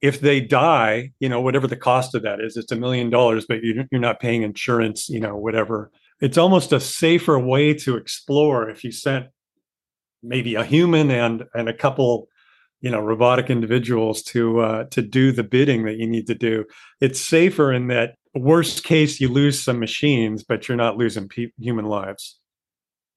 if they die, you know, whatever the cost of that is, it's a million dollars, but you, you're not paying insurance, you know, whatever. It's almost a safer way to explore if you sent maybe a human and and a couple you know robotic individuals to uh, to do the bidding that you need to do it's safer in that worst case you lose some machines but you're not losing pe- human lives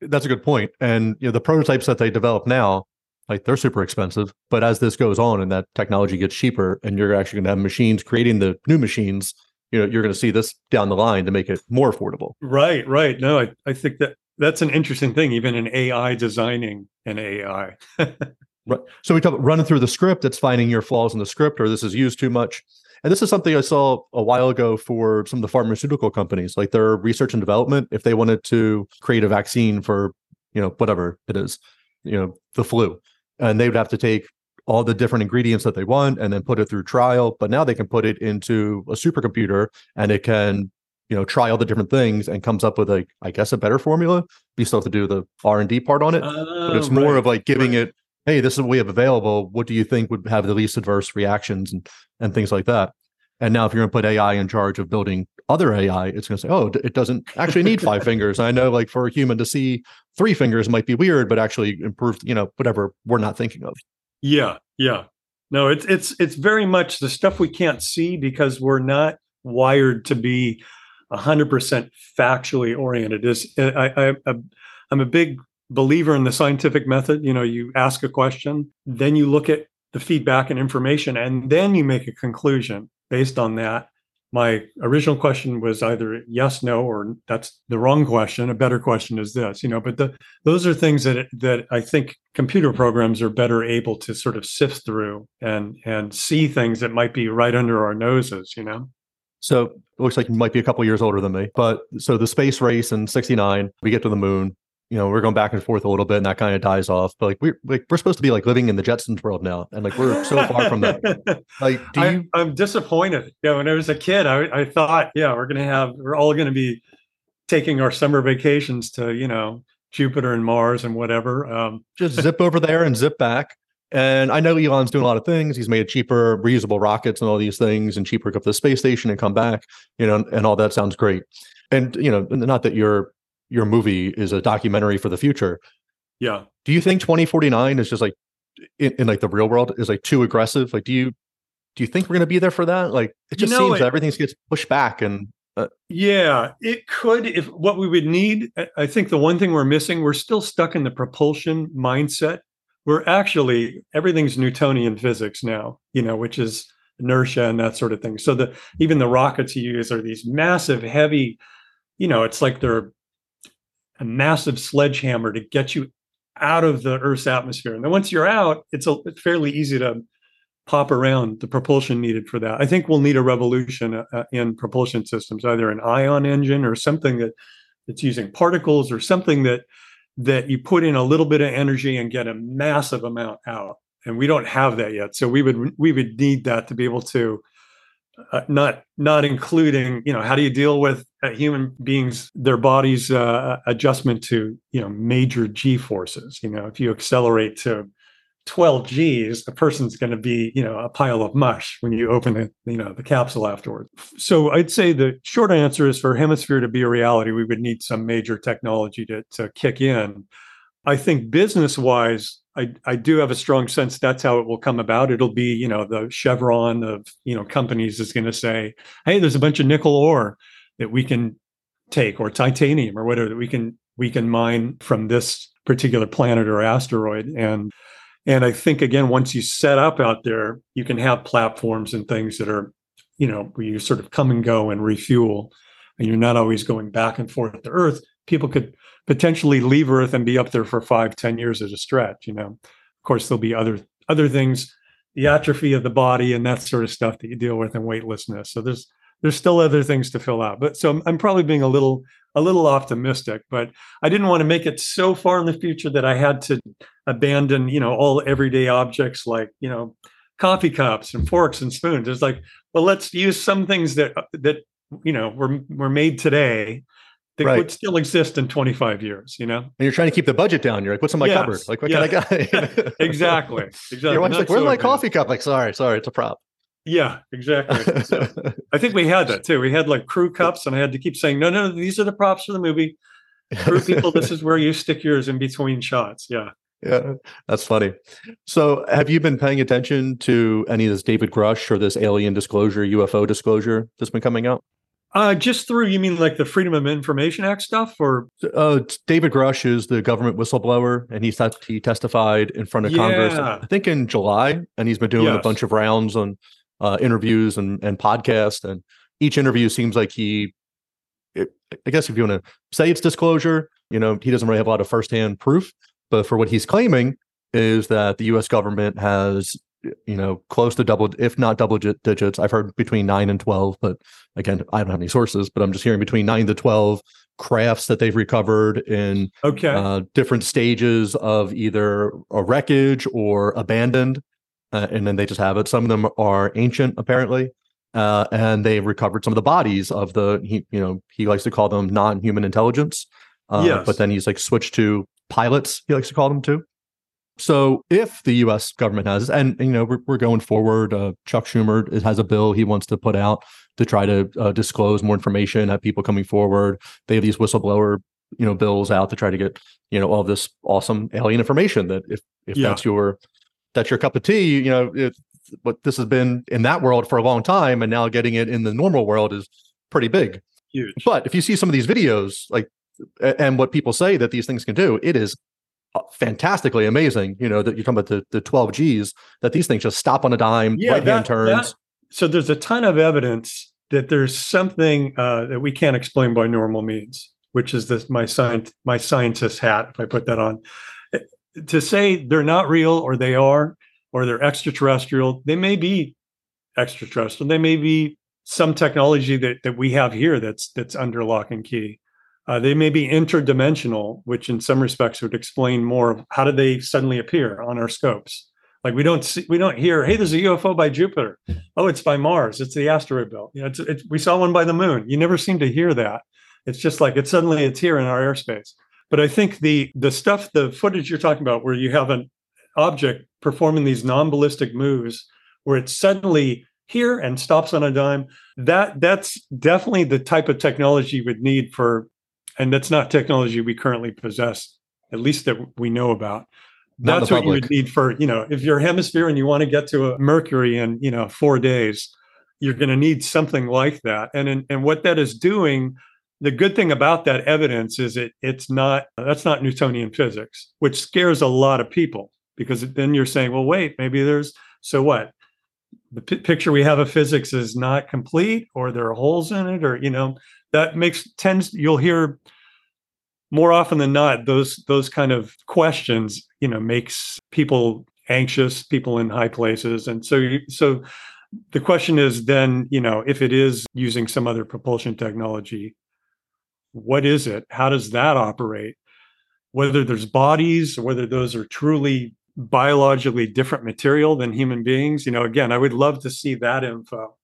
That's a good point. And you know, the prototypes that they develop now, like they're super expensive. But as this goes on and that technology gets cheaper, and you're actually going to have machines creating the new machines, you know, you're going to see this down the line to make it more affordable. right right no I, I think that that's an interesting thing even in ai designing an ai Right. So we talk about running through the script. It's finding your flaws in the script, or this is used too much. And this is something I saw a while ago for some of the pharmaceutical companies, like their research and development. If they wanted to create a vaccine for, you know, whatever it is, you know, the flu, and they would have to take all the different ingredients that they want and then put it through trial. But now they can put it into a supercomputer and it can, you know, try all the different things and comes up with a, I guess, a better formula. You still have to do the R and D part on it, but it's oh, more of like giving right. it hey this is what we have available what do you think would have the least adverse reactions and and things like that and now if you're going to put ai in charge of building other ai it's going to say oh it doesn't actually need five fingers i know like for a human to see three fingers might be weird but actually improve you know whatever we're not thinking of Yeah, yeah. No, it's it's it's very much the stuff we can't see because we're not wired to be hundred percent factually oriented. Is I, I I'm a big believer in the scientific method. You know, you ask a question, then you look at the feedback and information, and then you make a conclusion based on that. My original question was either yes, no, or that's the wrong question. A better question is this, you know. But the those are things that that I think computer programs are better able to sort of sift through and and see things that might be right under our noses, you know. So it looks like you might be a couple years older than me but so the space race in 69 we get to the moon you know we're going back and forth a little bit and that kind of dies off but like we're like we're supposed to be like living in the jetsons world now and like we're so far from that like do I, you I'm disappointed. Yeah, when I was a kid, I, I thought, yeah, we're gonna have, we're all gonna be taking our summer vacations to, you know, Jupiter and Mars and whatever. Um, just zip over there and zip back. And I know Elon's doing a lot of things. He's made cheaper reusable rockets and all these things and cheaper to go up to the space station and come back, you know, and all that sounds great. And, you know, not that your your movie is a documentary for the future. yeah, Do you think 2049 is just like in, in like the real world is like too aggressive? Like, do you do you think we're gonna be there for that? Like it You just know, seems it- that everything gets pushed back and uh yeah, it could. If what we would need, I think the one thing we're missing, we're still stuck in the propulsion mindset. We're actually everything's Newtonian physics now, you know, which is inertia and that sort of thing. So the even the rockets you use are these massive, heavy, you know, it's like they're a massive sledgehammer to get you out of the Earth's atmosphere. And then once you're out, it's a it's fairly easy to pop around the propulsion needed for that. I think we'll need a revolution uh, uh, in propulsion systems, either an ion engine or something that that's using particles or something that that you put in a little bit of energy and get a massive amount out. And we don't have that yet, so we would we would need that to be able to uh, not not including you know how do you deal with uh, human beings their bodies uh, adjustment to you know major g forces you know if you accelerate to 12 g's the person's going to be you know a pile of mush when you open the you know the capsule afterwards so i'd say the short answer is for hemisphere to be a reality we would need some major technology to, to kick in i think business wise I, I do have a strong sense that's how it will come about. It'll be, you know, the Chevron of, you know, companies is going to say, hey, there's a bunch of nickel ore that we can take or titanium or whatever that we can we can mine from this particular planet or asteroid. And and I think again, once you set up out there, you can have platforms and things that are, you know, where you sort of come and go and refuel, and you're not always going back and forth to Earth. People could potentially leave Earth and be up there for five, ten years at a stretch. You know, of course, there'll be other other things, the atrophy of the body and that sort of stuff that you deal with, and weightlessness. So there's there's still other things to fill out. But so I'm, I'm probably being a little a little optimistic, but I didn't want to make it so far in the future that I had to abandon, you know, all everyday objects like you know coffee cups and forks and spoons. It's like, well, let's use some things that uh, that you know were were made today that Right. would still exist in 25 years. You know, and you're trying to keep the budget down. You're like, what's in my Yes, cupboard? Like, what yeah. can I get? exactly, exactly. Your wife's like, where's so my coffee cup? Like, sorry, sorry, it's a prop. Yeah, exactly. So, I think we had that too. We had like crew cups, and I had to keep saying, "No, no, these are the props for the movie. Crew people, this is where you stick yours in between shots." Yeah. Yeah, that's funny. So, have you been paying attention to any of this David Grusch or this alien disclosure, UFO disclosure that's been coming out? Uh, just through you mean like the Freedom of Information Act stuff, or Uh, David Grusch is the government whistleblower, and he tes- he testified in front of Congress, I think in July, and he's been doing a bunch of rounds on uh, interviews and and podcasts, and each interview seems like he, it, I guess if you want to say it's disclosure, you know, he doesn't really have a lot of firsthand proof, but for what he's claiming is that the U.S. government has, you know, close to double, if not double digits. I've heard between nine and twelve, but again, I don't have any sources, but I'm just hearing between nine to twelve crafts that they've recovered in okay, uh, different stages of either a wreckage or abandoned, uh, and then they just have it. Some of them are ancient, apparently, uh, and they've recovered some of the bodies of the. He, you know, he likes to call them non-human intelligence, uh, Yes. but then he's like switched to pilots. He likes to call them too. So if the U.S. government has, and you know, we're, we're going forward. Uh, Chuck Schumer has a bill he wants to put out to try to uh, disclose more information. Have people coming forward. They have these whistleblower, you know, bills out to try to get you know all this awesome alien information. That if if Yeah. that's your that's your cup of tea, you know, it, but this has been in that world for a long time, and now getting it in the normal world is pretty big. huge. But if you see some of these videos, like, and what people say that these things can do, it is uh, fantastically amazing. You know that you're talking about the the 12 Gs that these things just stop on a dime, Yeah, right hand turns. that- so there's a ton of evidence that there's something uh, that we can't explain by normal means, which is this my science my scientist hat. If I put that on, Eh, to say they're not real or they are or they're extraterrestrial, they may be extraterrestrial. They may be some technology that that we have here that's that's under lock and key. Uh, they may be interdimensional, which in some respects would explain more how did they suddenly appear on our scopes. Like we don't see, we don't hear, hey, there's a UFO by Jupiter. Oh, it's by Mars. It's the asteroid belt. You know, it's, it's, we saw one by the moon. You never seem to hear that. It's just like it's suddenly it's here in our airspace. But I think the the stuff, the footage you're talking about, where you have an object performing these non-ballistic moves, where it's suddenly here and stops on a dime, that that's definitely the type of technology you would need for, and that's not technology we currently possess, at least that we know about. Not that's what you would need for you know if you're a hemisphere and you want to get to a mercury in you know four days you're going to need something like that. And and, and what that is doing the good thing about that evidence is it it's not that's not newtonian physics which scares a lot of people because then you're saying well wait maybe there's so what? The pi picture we have of physics is not complete or there are holes in it or you know that makes tends you'll hear more often than not those those kind of questions you know makes people anxious people in high places. And so you, so the question is then you know if it is using some other propulsion technology what is it? How does that operate? Whether there's bodies whether those are truly biologically different material than human beings you know again i would love to see that info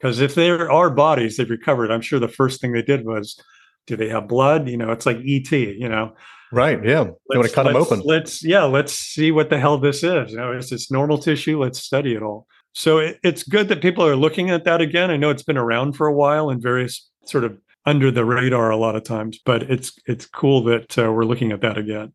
because if there are bodies they've recovered i'm sure the first thing they did was do they have blood you know it's like et you know Right. Yeah. You want to cut them open. Let's yeah, let's see what the hell this is. You know, is this normal tissue? Let's study it all. So it, it's good that people are looking at that again. I know it's been around for a while and various sort of under the radar a lot of times, but it's it's cool that uh, we're looking at that again.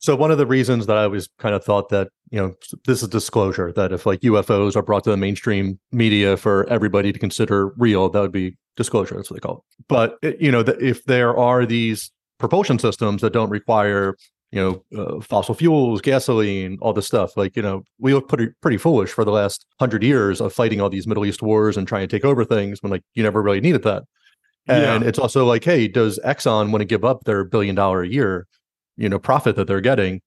So one of the reasons that I always kind of thought that you know this is disclosure that if like UFOs are brought to the mainstream media for everybody to consider real, that would be disclosure. That's what they call it. But you know, if there are these propulsion systems that don't require you know uh, fossil fuels, gasoline, all this stuff, like you know, we look pretty pretty foolish for the last hundred years of fighting all these Middle East wars and trying to take over things when like you never really needed that. And it's also like, hey, does Exxon want to give up their billion dollar a year, you know, profit that they're getting?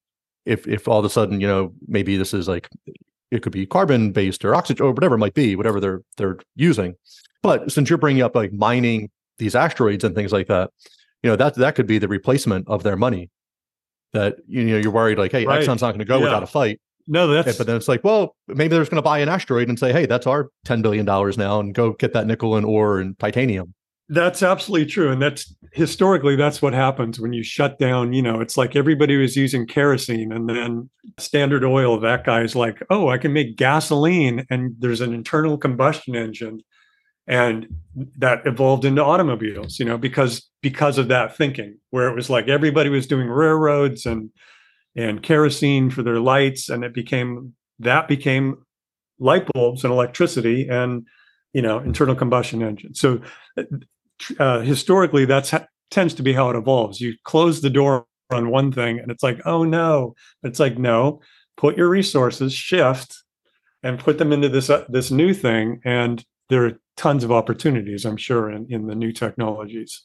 If if all of a sudden, you know, maybe this is like it could be carbon based or oxygen or whatever it might be, whatever they're they're using. But since you're bringing up like mining these asteroids and things like that, you know, that that could be the replacement of their money. That you know, you're worried like, hey, Right. Exxon's not going to go Yeah. without a fight. no, that's but then it's like, well, maybe they're just going to buy an asteroid and say, hey, that's our ten billion dollars now, and go get that nickel and ore and titanium. That's absolutely true. And that's historically, that's what happens when you shut down. You know, it's like everybody was using kerosene and then Standard Oil, that guy's like, oh, I can make gasoline and there's an internal combustion engine. And that evolved into automobiles, you know, because because of that thinking, where it was like everybody was doing railroads and and kerosene for their lights, and it became that became light bulbs and electricity and you know internal combustion engine. So uh, historically, that's tends to be how it evolves. You close the door on one thing, and it's like, oh no. It's like no. Put your resources, shift, and put them into this uh, this new thing. And there are tons of opportunities, I'm sure, in in the new technologies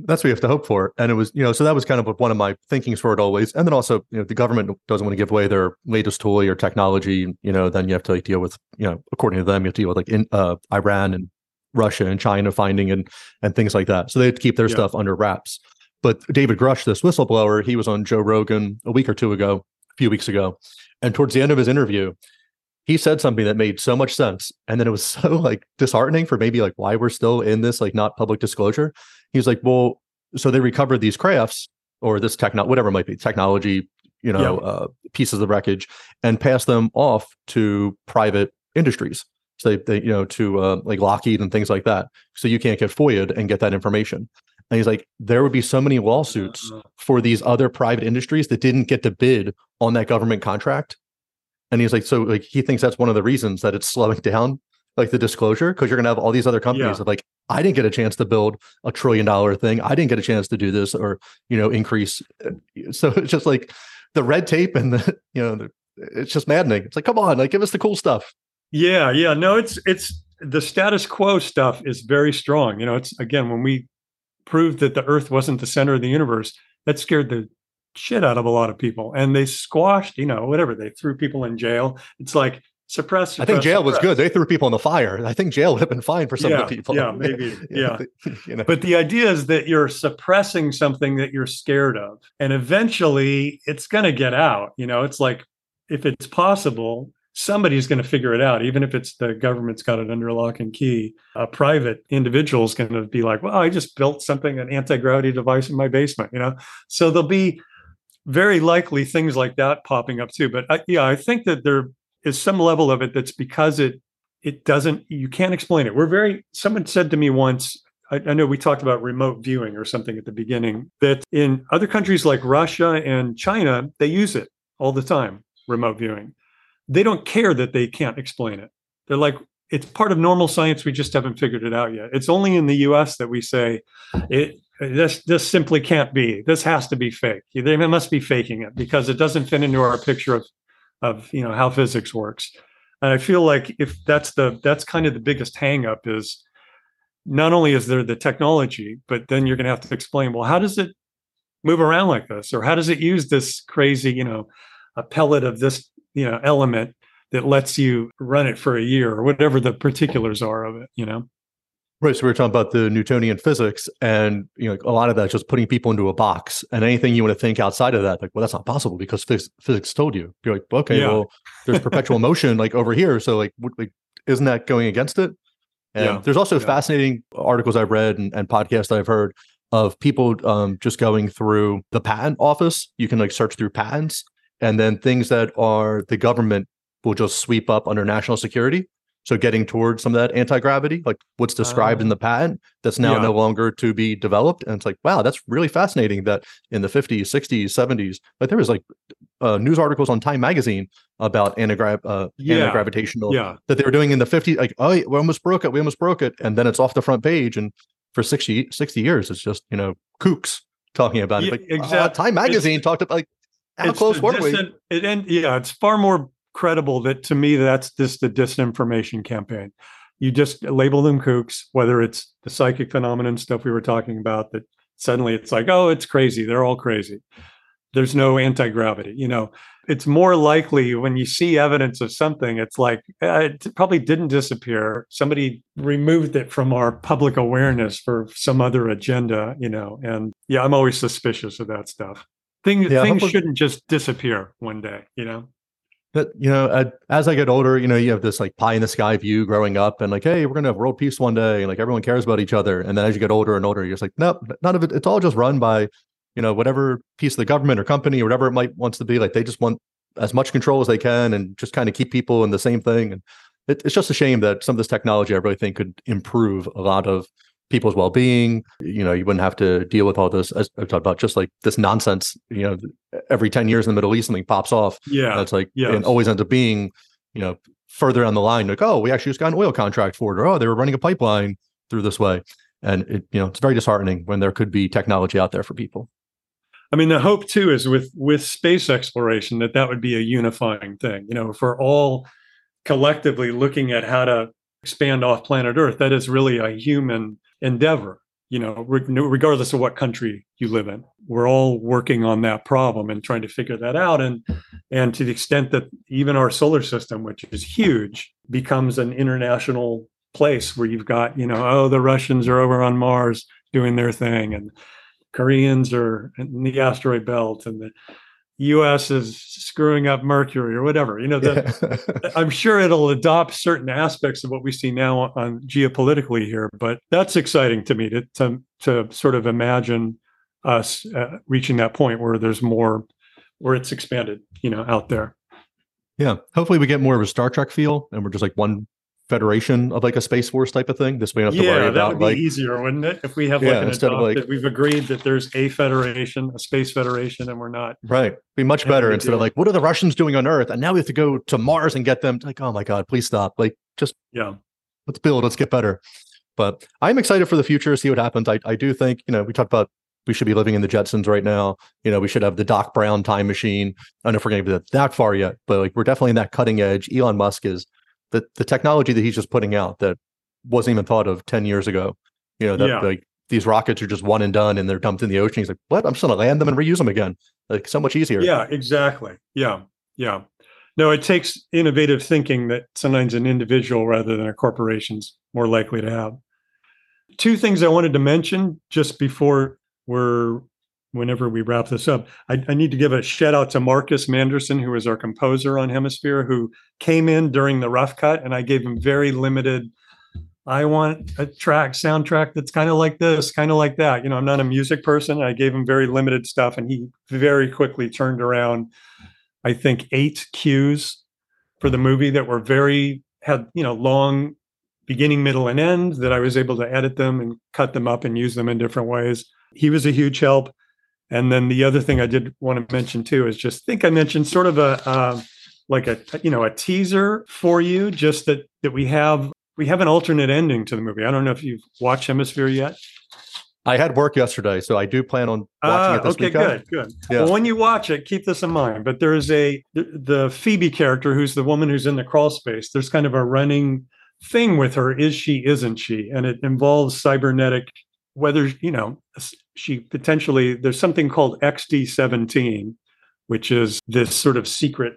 that's what you have to hope for. And it was, you know, so that was kind of one of my thinkings for it always. And then also, you know, the government doesn't want to give away their latest toy or technology, you know, then you have to like deal with, you know, according to them, you have to deal with like in uh, Iran and Russia and China finding and and things like that. So they have to keep their yeah. stuff under wraps. But David Grusch, this whistleblower, he was on Joe Rogan a week or two ago, a few weeks ago, and towards the end of his interview, he said something that made so much sense, and then it was so like disheartening for maybe like why we're still in this like not public disclosure. He was like, "Well, so they recovered these crafts or this techno whatever it might be technology, you know, yeah. uh, pieces of wreckage, and passed them off to private industries." So they, they you know, to uh, like Lockheed and things like that. So you can't get FOIA'd and get that information. And he's like, there would be so many lawsuits uh-huh. for these other private industries that didn't get to bid on that government contract. And he's like, so like he thinks that's one of the reasons that it's slowing down like the disclosure because you're gonna have all these other companies yeah. that like I didn't get a chance to build a trillion dollar thing. I didn't get a chance to do this or you know increase. Uh, so it's just like the red tape and the you know the, it's just maddening. It's like come on, like give us the cool stuff. Yeah, yeah. No, it's it's the status quo stuff is very strong. You know, it's again when we proved that the Earth wasn't the center of the universe, that scared the shit out of a lot of people, and they squashed. You know, whatever they threw people in jail. It's like suppress. suppress I think jail suppress. was good. They threw people in the fire. I think jail would have been fine for some yeah, of the people. Yeah, maybe. yeah. you know. But the idea is that you're suppressing something that you're scared of, and eventually it's going to get out. You know, it's like if it's possible, somebody's going to figure it out, even if it's the government's got it under lock and key. A private individual is going to be like, well, I just built something, an anti gravity device in my basement, you know? So there'll be very likely things like that popping up too. But I, yeah, I think that there is some level of it that's because it, it doesn't, you can't explain it. We're very, someone said to me once, I, I know we talked about remote viewing or something at the beginning, that in other countries like Russia and China, they use it all the time, remote viewing they don't care that they can't explain it. They're like, it's part of normal science. We just haven't figured it out yet. It's only in the U.S. that we say it. This this simply can't be. This has to be fake. They must be faking it because it doesn't fit into our picture of of you know how physics works. And I feel like if that's the that's kind of the biggest hangup is not only is there the technology, but then you're going to have to explain. Well, how does it move around like this, or how does it use this crazy you know a pellet of this you know element that lets you run it for a year or whatever the particulars are of it you know right so we were talking about the newtonian physics and you know a lot of that just putting people into a box and anything you want to think outside of that like well that's not possible because phys- physics told you you're like okay yeah. well there's perpetual motion like over here so like, like isn't that going against it and yeah. there's also yeah. fascinating articles i've read and, and podcasts i've heard of people um, just going through the patent office you can like search through patents and then things that are the government will just sweep up under national security. So getting towards some of that anti-gravity, like what's described uh, in oh. the patent, that's now yeah. no longer to be developed. And it's like, wow, that's really fascinating that in the 50s, 60s, 70s, like there was like uh, news articles on Time magazine about anti-grav uh, yeah. anti-gravitational yeah. that they were doing in the 50s. Like, oh, we almost broke it. We almost broke it. And then it's off the front page. And for 60, 60 years, it's just, you know, kooks talking about it. Like, exactly. Uh, Time magazine it's, talked about like how it's close were distant, we? It, and yeah, it's far more credible that to me that's just the disinformation campaign. You just label them kooks, whether it's the psychic phenomenon stuff we were talking about, that suddenly it's like, oh, it's crazy. They're all crazy. There's no anti gravity. You know, it's more likely when you see evidence of something, it's like eh, it probably didn't disappear. Somebody removed it from our public awareness for some other agenda, you know. And yeah, I'm always suspicious of that stuff. Things yeah, things shouldn't just disappear one day, you know. But you know, uh, as I get older, you know, you have this like pie in the sky view growing up, and like, hey, we're gonna have world peace one day, and like everyone cares about each other. And then as you get older and older, you're just like, nope, none of it. It's all just run by, you know, whatever piece of the government or company or whatever it might wants to be. Like they just want as much control as they can, and just kind of keep people in the same thing. And it, it's just a shame that some of this technology, I really think, could improve a lot of people's well-being you know you wouldn't have to deal with all this as i talked about just like this nonsense you know every 10 years in the middle east something pops off Yeah. it's like yes. and always ends up being you know further down the line like oh we actually just got an oil contract for it or oh they were running a pipeline through this way and it you know it's very disheartening when there could be technology out there for people I mean, the hope too is with with space exploration that that would be a unifying thing. You know, if we're all collectively looking at how to expand off planet Earth, that is really a human endeavor. You know, re- regardless of what country you live in, we're all working on that problem and trying to figure that out. And and to the extent that even our solar system, which is huge, becomes an international place where you've got, you know, oh, the Russians are over on Mars doing their thing, and Koreans are in the asteroid belt, and the U.S. is screwing up Mercury or whatever. You know, the, I'm sure it'll adopt certain aspects of what we see now on, on geopolitically here, but that's exciting to me to to, to sort of imagine us uh, reaching that point where there's more, where it's expanded, you know, out there. yeah hopefully we get more of a star trek feel and we're just like one federation of like a space force type of thing this way we don't have to worry Yeah, that about would be like easier, wouldn't it? If we have Yeah, like an instead of, like- we've agreed that there's a federation, a space federation, and we're not. Right. Be much better instead of like, what are the Russians doing on Earth? And now we have to go to Mars and get them. Like, oh my God, please stop. Like, just Yeah, let's build, let's get better. But I'm excited for the future, see what happens. I, I do think, you know, we talked about we should be living in the Jetsons right now. You know, we should have the Doc Brown time machine. I don't know if we're going to get that far yet, but like we're definitely in that cutting edge. Elon Musk is the the technology that he's just putting out that wasn't even thought of 10 years ago. You know, that Yeah. like these rockets are just one and done and they're dumped in the ocean. He's like, what? I'm just going to land them and reuse them again. Like so much easier. yeah, exactly. Yeah, yeah. No, it takes innovative thinking that sometimes an individual rather than a corporation's more likely to have. Two things I wanted to mention just before we're whenever we wrap this up. I, I need to give a shout out to Marcus Manderson, who is our composer on Hemisphere, who came in during the rough cut, and I gave him very limited. I want a track, soundtrack that's kind of like this, kind of like that. You know, I'm not a music person. I gave him very limited stuff, and he very quickly turned around. I think eight cues for the movie that were very had you know long beginning, middle, and end that I was able to edit them and cut them up and use them in different ways. He was a huge help. And then the other thing I did want to mention too is just think I mentioned sort of a uh, like a you know a teaser for you, just that that we have we have an alternate ending to the movie. I don't know if you've watched Hemisphere yet. I had work yesterday, so I do plan on watching Ah, it this okay, weekend. good, good. Yeah. Well, when you watch it, keep this in mind. But there is a the, the Phoebe character, who's the woman who's in the crawl space. There's kind of a running thing with her: is she, isn't she? And it involves cybernetic. Whether you know, she potentially there's something called XD17, which is this sort of secret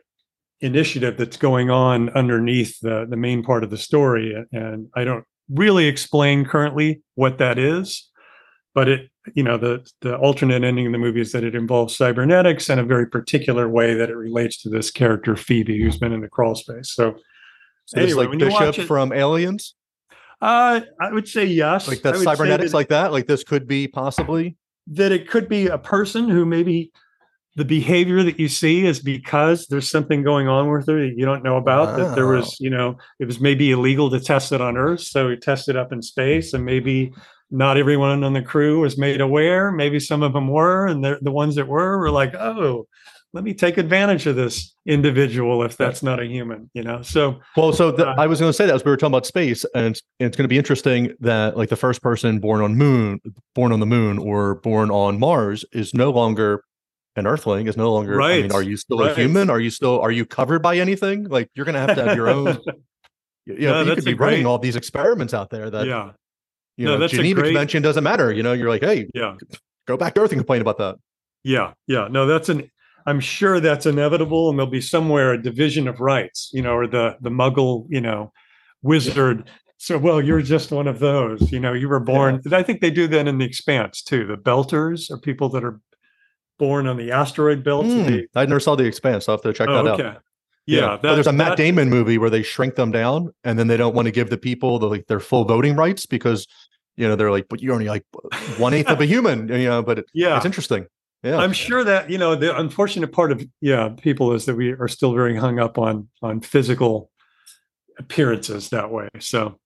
initiative that's going on underneath the the main part of the story. And I don't really explain currently what that is but it you know the the alternate ending of the movie is that it involves cybernetics and a very particular way that it relates to this character Phoebe who's been in the crawl space. So, So Anyway, like when you watch Bishop it- from Aliens, uh, I would say yes. like that cybernetics, that, like that. Like this could be possibly. that it could be a person who maybe the behavior that you see is because there's something going on with her that you don't know about. That there was, you know, it was maybe illegal to test it on Earth, so we tested it up in space, and maybe not everyone on the crew was made aware. Maybe some of them were, and the the ones that were were like, oh, let me take advantage of this individual if that's not a human, you know. So Well, so the, Uh, I was going to say that as we were talking about space, and it's, it's going to be interesting that like the first person born on moon, born on the moon, or born on Mars is no longer an Earthling. Is no longer. I mean, Right, are you still a human? Are you still? Are you covered by anything? Like you're going to have to have your own. You know, No, you could be running great- all these experiments out there that yeah, you No, know Geneva great- Convention doesn't matter. You know, you're like, hey, yeah. go back to Earth and complain about that. Yeah, yeah. No, that's an I'm sure that's inevitable and there'll be somewhere a division of rights, you know, or the the muggle, you know, wizard. So well, you're just one of those, you know, you were born. I think they do that in the expanse too. The belters are people that are born on the asteroid belt. Hmm, They- I never saw the Expanse. So I will have to check oh, that out. okay. Yeah, but there's a Matt that- Damon movie where they shrink them down, and then they don't want to give the people the like their full voting rights because you know they're like, but you're only like one eighth of a human, you know. But it, Yeah, it's interesting. Yeah, I'm sure that you know the unfortunate part of yeah people is that we are still very hung up on on physical appearances that way. So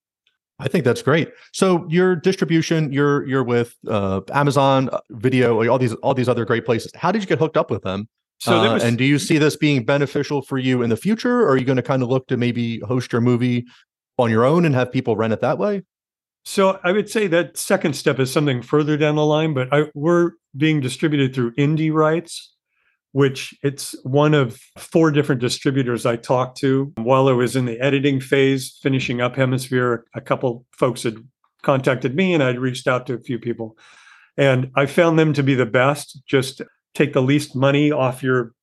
I think that's great. So your distribution, you're you're with uh, Amazon uh, Video, all these all these other great places. How did you get hooked up with them? so there Uh, and do you see this being beneficial for you in the future? Or are you going to kind of look to maybe host your movie on your own and have people rent it that way? So I would say that second step is something further down the line, but I, we're being distributed through Indie Rights, which it's one of four different distributors I talked to while I was in the editing phase, finishing up Hemisphere. A couple folks had contacted me, and I'd reached out to a few people, and I found them to be the best. Just take the least money off your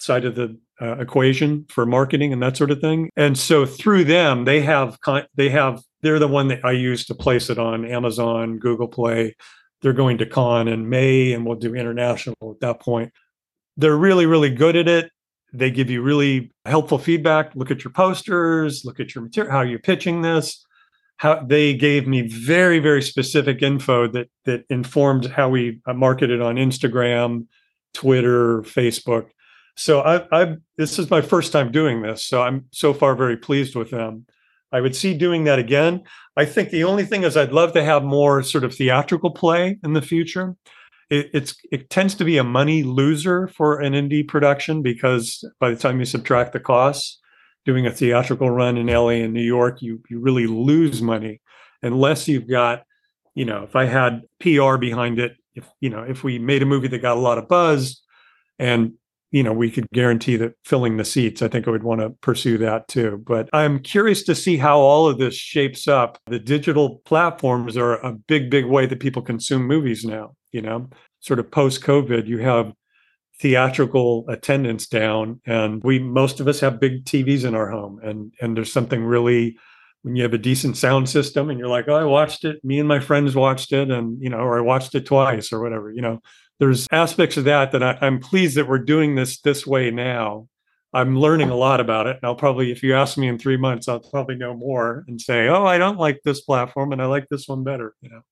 side of the uh, equation for marketing and that sort of thing. And so through them, they have con- they have they're the one that I use to place it on Amazon, Google Play. They're going to con in May, and we'll do international at that point. They're really really good at it. They give you really helpful feedback. Look at your posters. Look at your material. How you're pitching this. How they gave me very very specific info that that informed how we uh, marketed on Instagram, Twitter, Facebook. So I, I this is my first time doing this, so I'm so far very pleased with them. I would see doing that again. I think the only thing is I'd love to have more sort of theatrical play in the future. It, it's it tends to be a money loser for an indie production because by the time you subtract the costs, doing a theatrical run in LA and New York, you you really lose money unless you've got, you know, if I had PR behind it, if you know, if we made a movie that got a lot of buzz and you know we could guarantee that filling the seats i think i would want to pursue that too. But i'm curious to see how all of this shapes up. The digital platforms are a big big way that people consume movies now you know? Sort of post covid you have theatrical attendance down and we most of us have big tvs in our home and and there's something really when you have a decent sound system and you're like oh i watched it me and my friends watched it and you know or i watched it twice or whatever you know there's aspects of that that I, I'm pleased that we're doing this this way now. I'm learning a lot about it. And I'll probably, if you ask me in three months, I'll probably know more and say, oh, I don't like this platform and I like this one better. You know.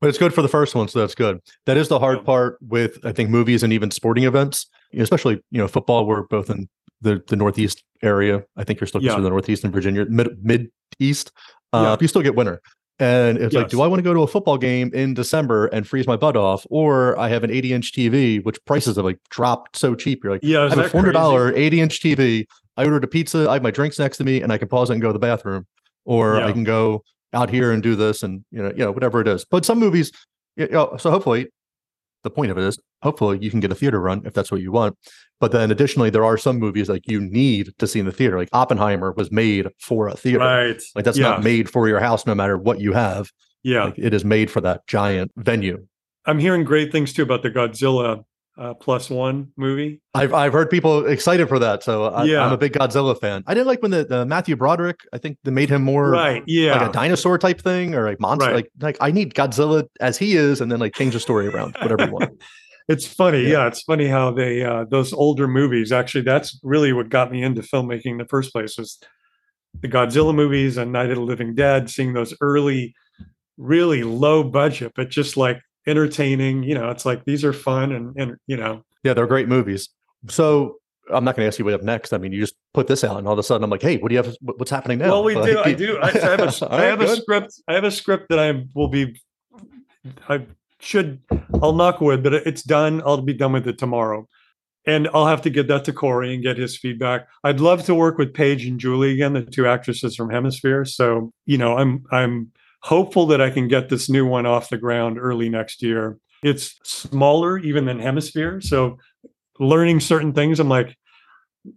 But it's good for the first one, so that's good. That is the hard Yeah. part with I think movies and even sporting events, especially you know football. We're both in the the northeast area. I think you're still Yeah. considered the northeast in Virginia, mid mid east. Uh, Yeah. You still get winter, and it's like, do I want to go to a football game in December and freeze my butt off, or I have an 80 inch TV, which prices have like dropped so cheap. You're like, Yeah, I have a that four hundred crazy? dollar 80 inch TV. I ordered a pizza. I have my drinks next to me, and I can pause it and go to the bathroom, or I can go out here and do this, and you know, you know, whatever it is. But some movies, you know, so hopefully, the point of it is, hopefully, you can get a theater run if that's what you want. But then, additionally, there are some movies like you need to see in the theater. Like Oppenheimer was made for a theater. Right. Like that's Yeah. not made for your house, no matter what you have. Yeah. Like it is made for that giant venue. I'm hearing great things too about the Godzilla uh, plus one movie. I've I've heard people excited for that, so I, Yeah. I'm a big Godzilla fan. I didn't like when the, the Matthew Broderick. I think they made him more right. Yeah. like a dinosaur type thing, or like monster. Right. Like like I need Godzilla as he is, and then like change the story around, whatever you want. it's funny. Yeah. Yeah. It's funny how they, uh, those older movies, actually, that's really what got me into filmmaking in the first place was the Godzilla movies and Night of the Living Dead, seeing those early, really low budget, but just like entertaining, you know, it's like, these are fun and, and, you know, Yeah, they're great movies. So I'm not going to ask you what you have next. I mean, you just put this out, and all of a sudden, I'm like, hey, what do you have? What's happening now? Well, we Like, do. I do. I, I have a. Have right, a script. I have a script that I will be. I should. I'll knock wood, but it's done. I'll be done with it tomorrow, and I'll have to get that to Corey and get his feedback. I'd love to work with Paige and Julie again, the two actresses from Hemisphere. So you know, I'm I'm hopeful that I can get this new one off the ground early next year. It's smaller even than Hemisphere, so learning certain things, I'm like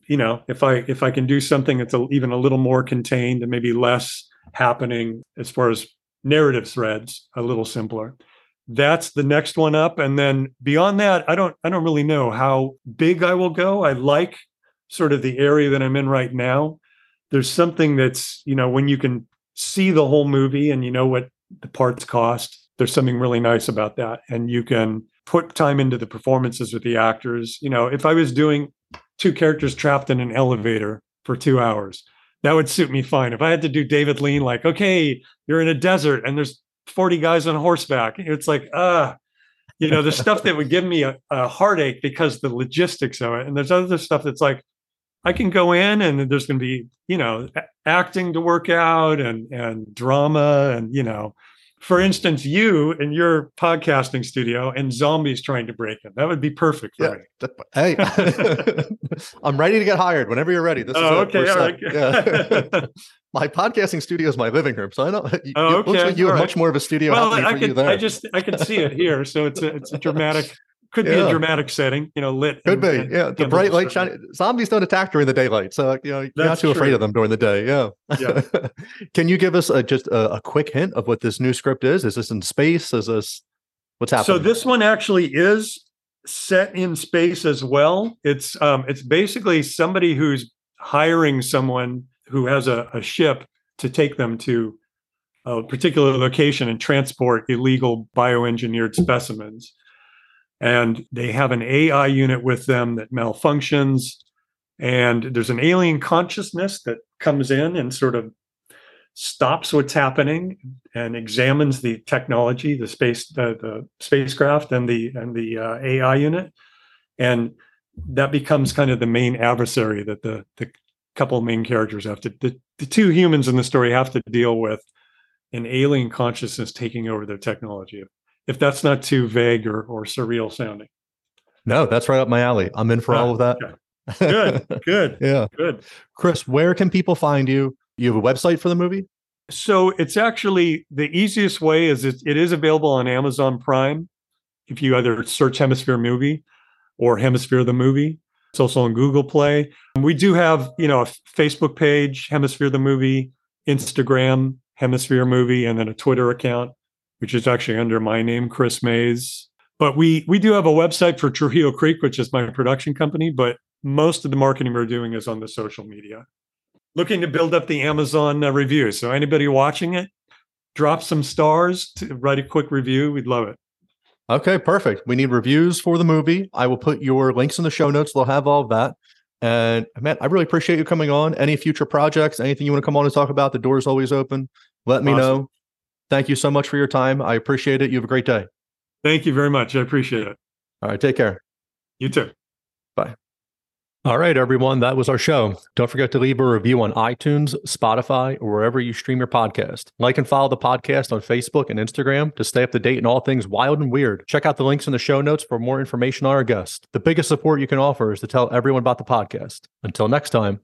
you know if i if i can do something that's a, even a little more contained and maybe less happening as far as narrative threads a little simpler. That's the next one up and then beyond that i don't i don't really know how big i will go. I like sort of the area that i'm in right now. There's something that's you know when you can see the whole movie and you know what the parts cost there's something really nice about that and you can put time into the performances with the actors you know if i was doing two characters trapped in an elevator for two hours. That would suit me fine. If I had to do David Lean, like, okay, you're in a desert and there's 40 guys on horseback, it's like, ah, uh, you know, the stuff that would give me a, a heartache because the logistics of it. And there's other stuff that's like, I can go in and there's going to be, you know, acting to work out and and drama and you know, for instance, you in your podcasting studio and zombies trying to break in. That would be perfect for yeah. me. Hey, I'm ready to get hired whenever you're ready. This oh, is okay. All right. Yeah. my podcasting studio is my living room, so I know you, oh, okay. looks like you have right. much more of a studio. Well, I can, I just I can see it here, so it's a it's a dramatic could yeah. be a dramatic setting, you know, lit. Could and, be, and yeah. The bright light shining. Zombies don't attack during the daylight, so you know you're That's not too true. afraid of them during the day. Yeah. Yeah. Can you give us a, just a, a, quick hint of what this new script is? Is this in space? Is this what's happening? So this one actually is set in space as well. It's um, it's basically somebody who's hiring someone who has a, a ship to take them to a particular location and transport illegal bioengineered specimens and they have an AI unit with them that malfunctions. And there's an alien consciousness that comes in and sort of stops what's happening and examines the technology, the space, the, the spacecraft, and the and the uh, AI unit, and that becomes kind of the main adversary that the the couple main characters have to the, the two humans in the story have to deal with an alien consciousness taking over their technology if that's not too vague or, or surreal sounding. No, that's right up my alley. I'm in for all ah, of that. Okay. Good, good. yeah. Good. Chris, where can people find you? You have a website for the movie? So it's actually the easiest way is it, it is available on Amazon Prime. If you either search Hemisphere Movie or Hemisphere the Movie, it's also on Google Play. We do have, you know, a Facebook page, Hemisphere the Movie, Instagram, Hemisphere Movie, and then a Twitter account which is actually under my name, Chris Maes. But we we do have a website for Trujillo Creek, which is my production company. But most of the marketing we're doing is on the social media. Looking to build up the Amazon uh, review. So anybody watching it, drop some stars, to write a quick review. We'd love it. Okay, perfect. We need reviews for the movie. I will put your links in the show notes. They'll have all of that. And man, I really appreciate you coming on. Any future projects, anything you want to come on and talk about, the door is always open. Let me know. Thank you so much for your time. I appreciate it. You have a great day. Thank you very much. I appreciate it. All right. Take care. You too. Bye. All right, everyone. That was our show. Don't forget to leave a review on iTunes, Spotify, or wherever you stream your podcast. Like and follow the podcast on Facebook and Instagram to stay up to date in all things wild and weird. Check out the links in the show notes for more information on our guest. The biggest support you can offer is to tell everyone about the podcast. Until next time.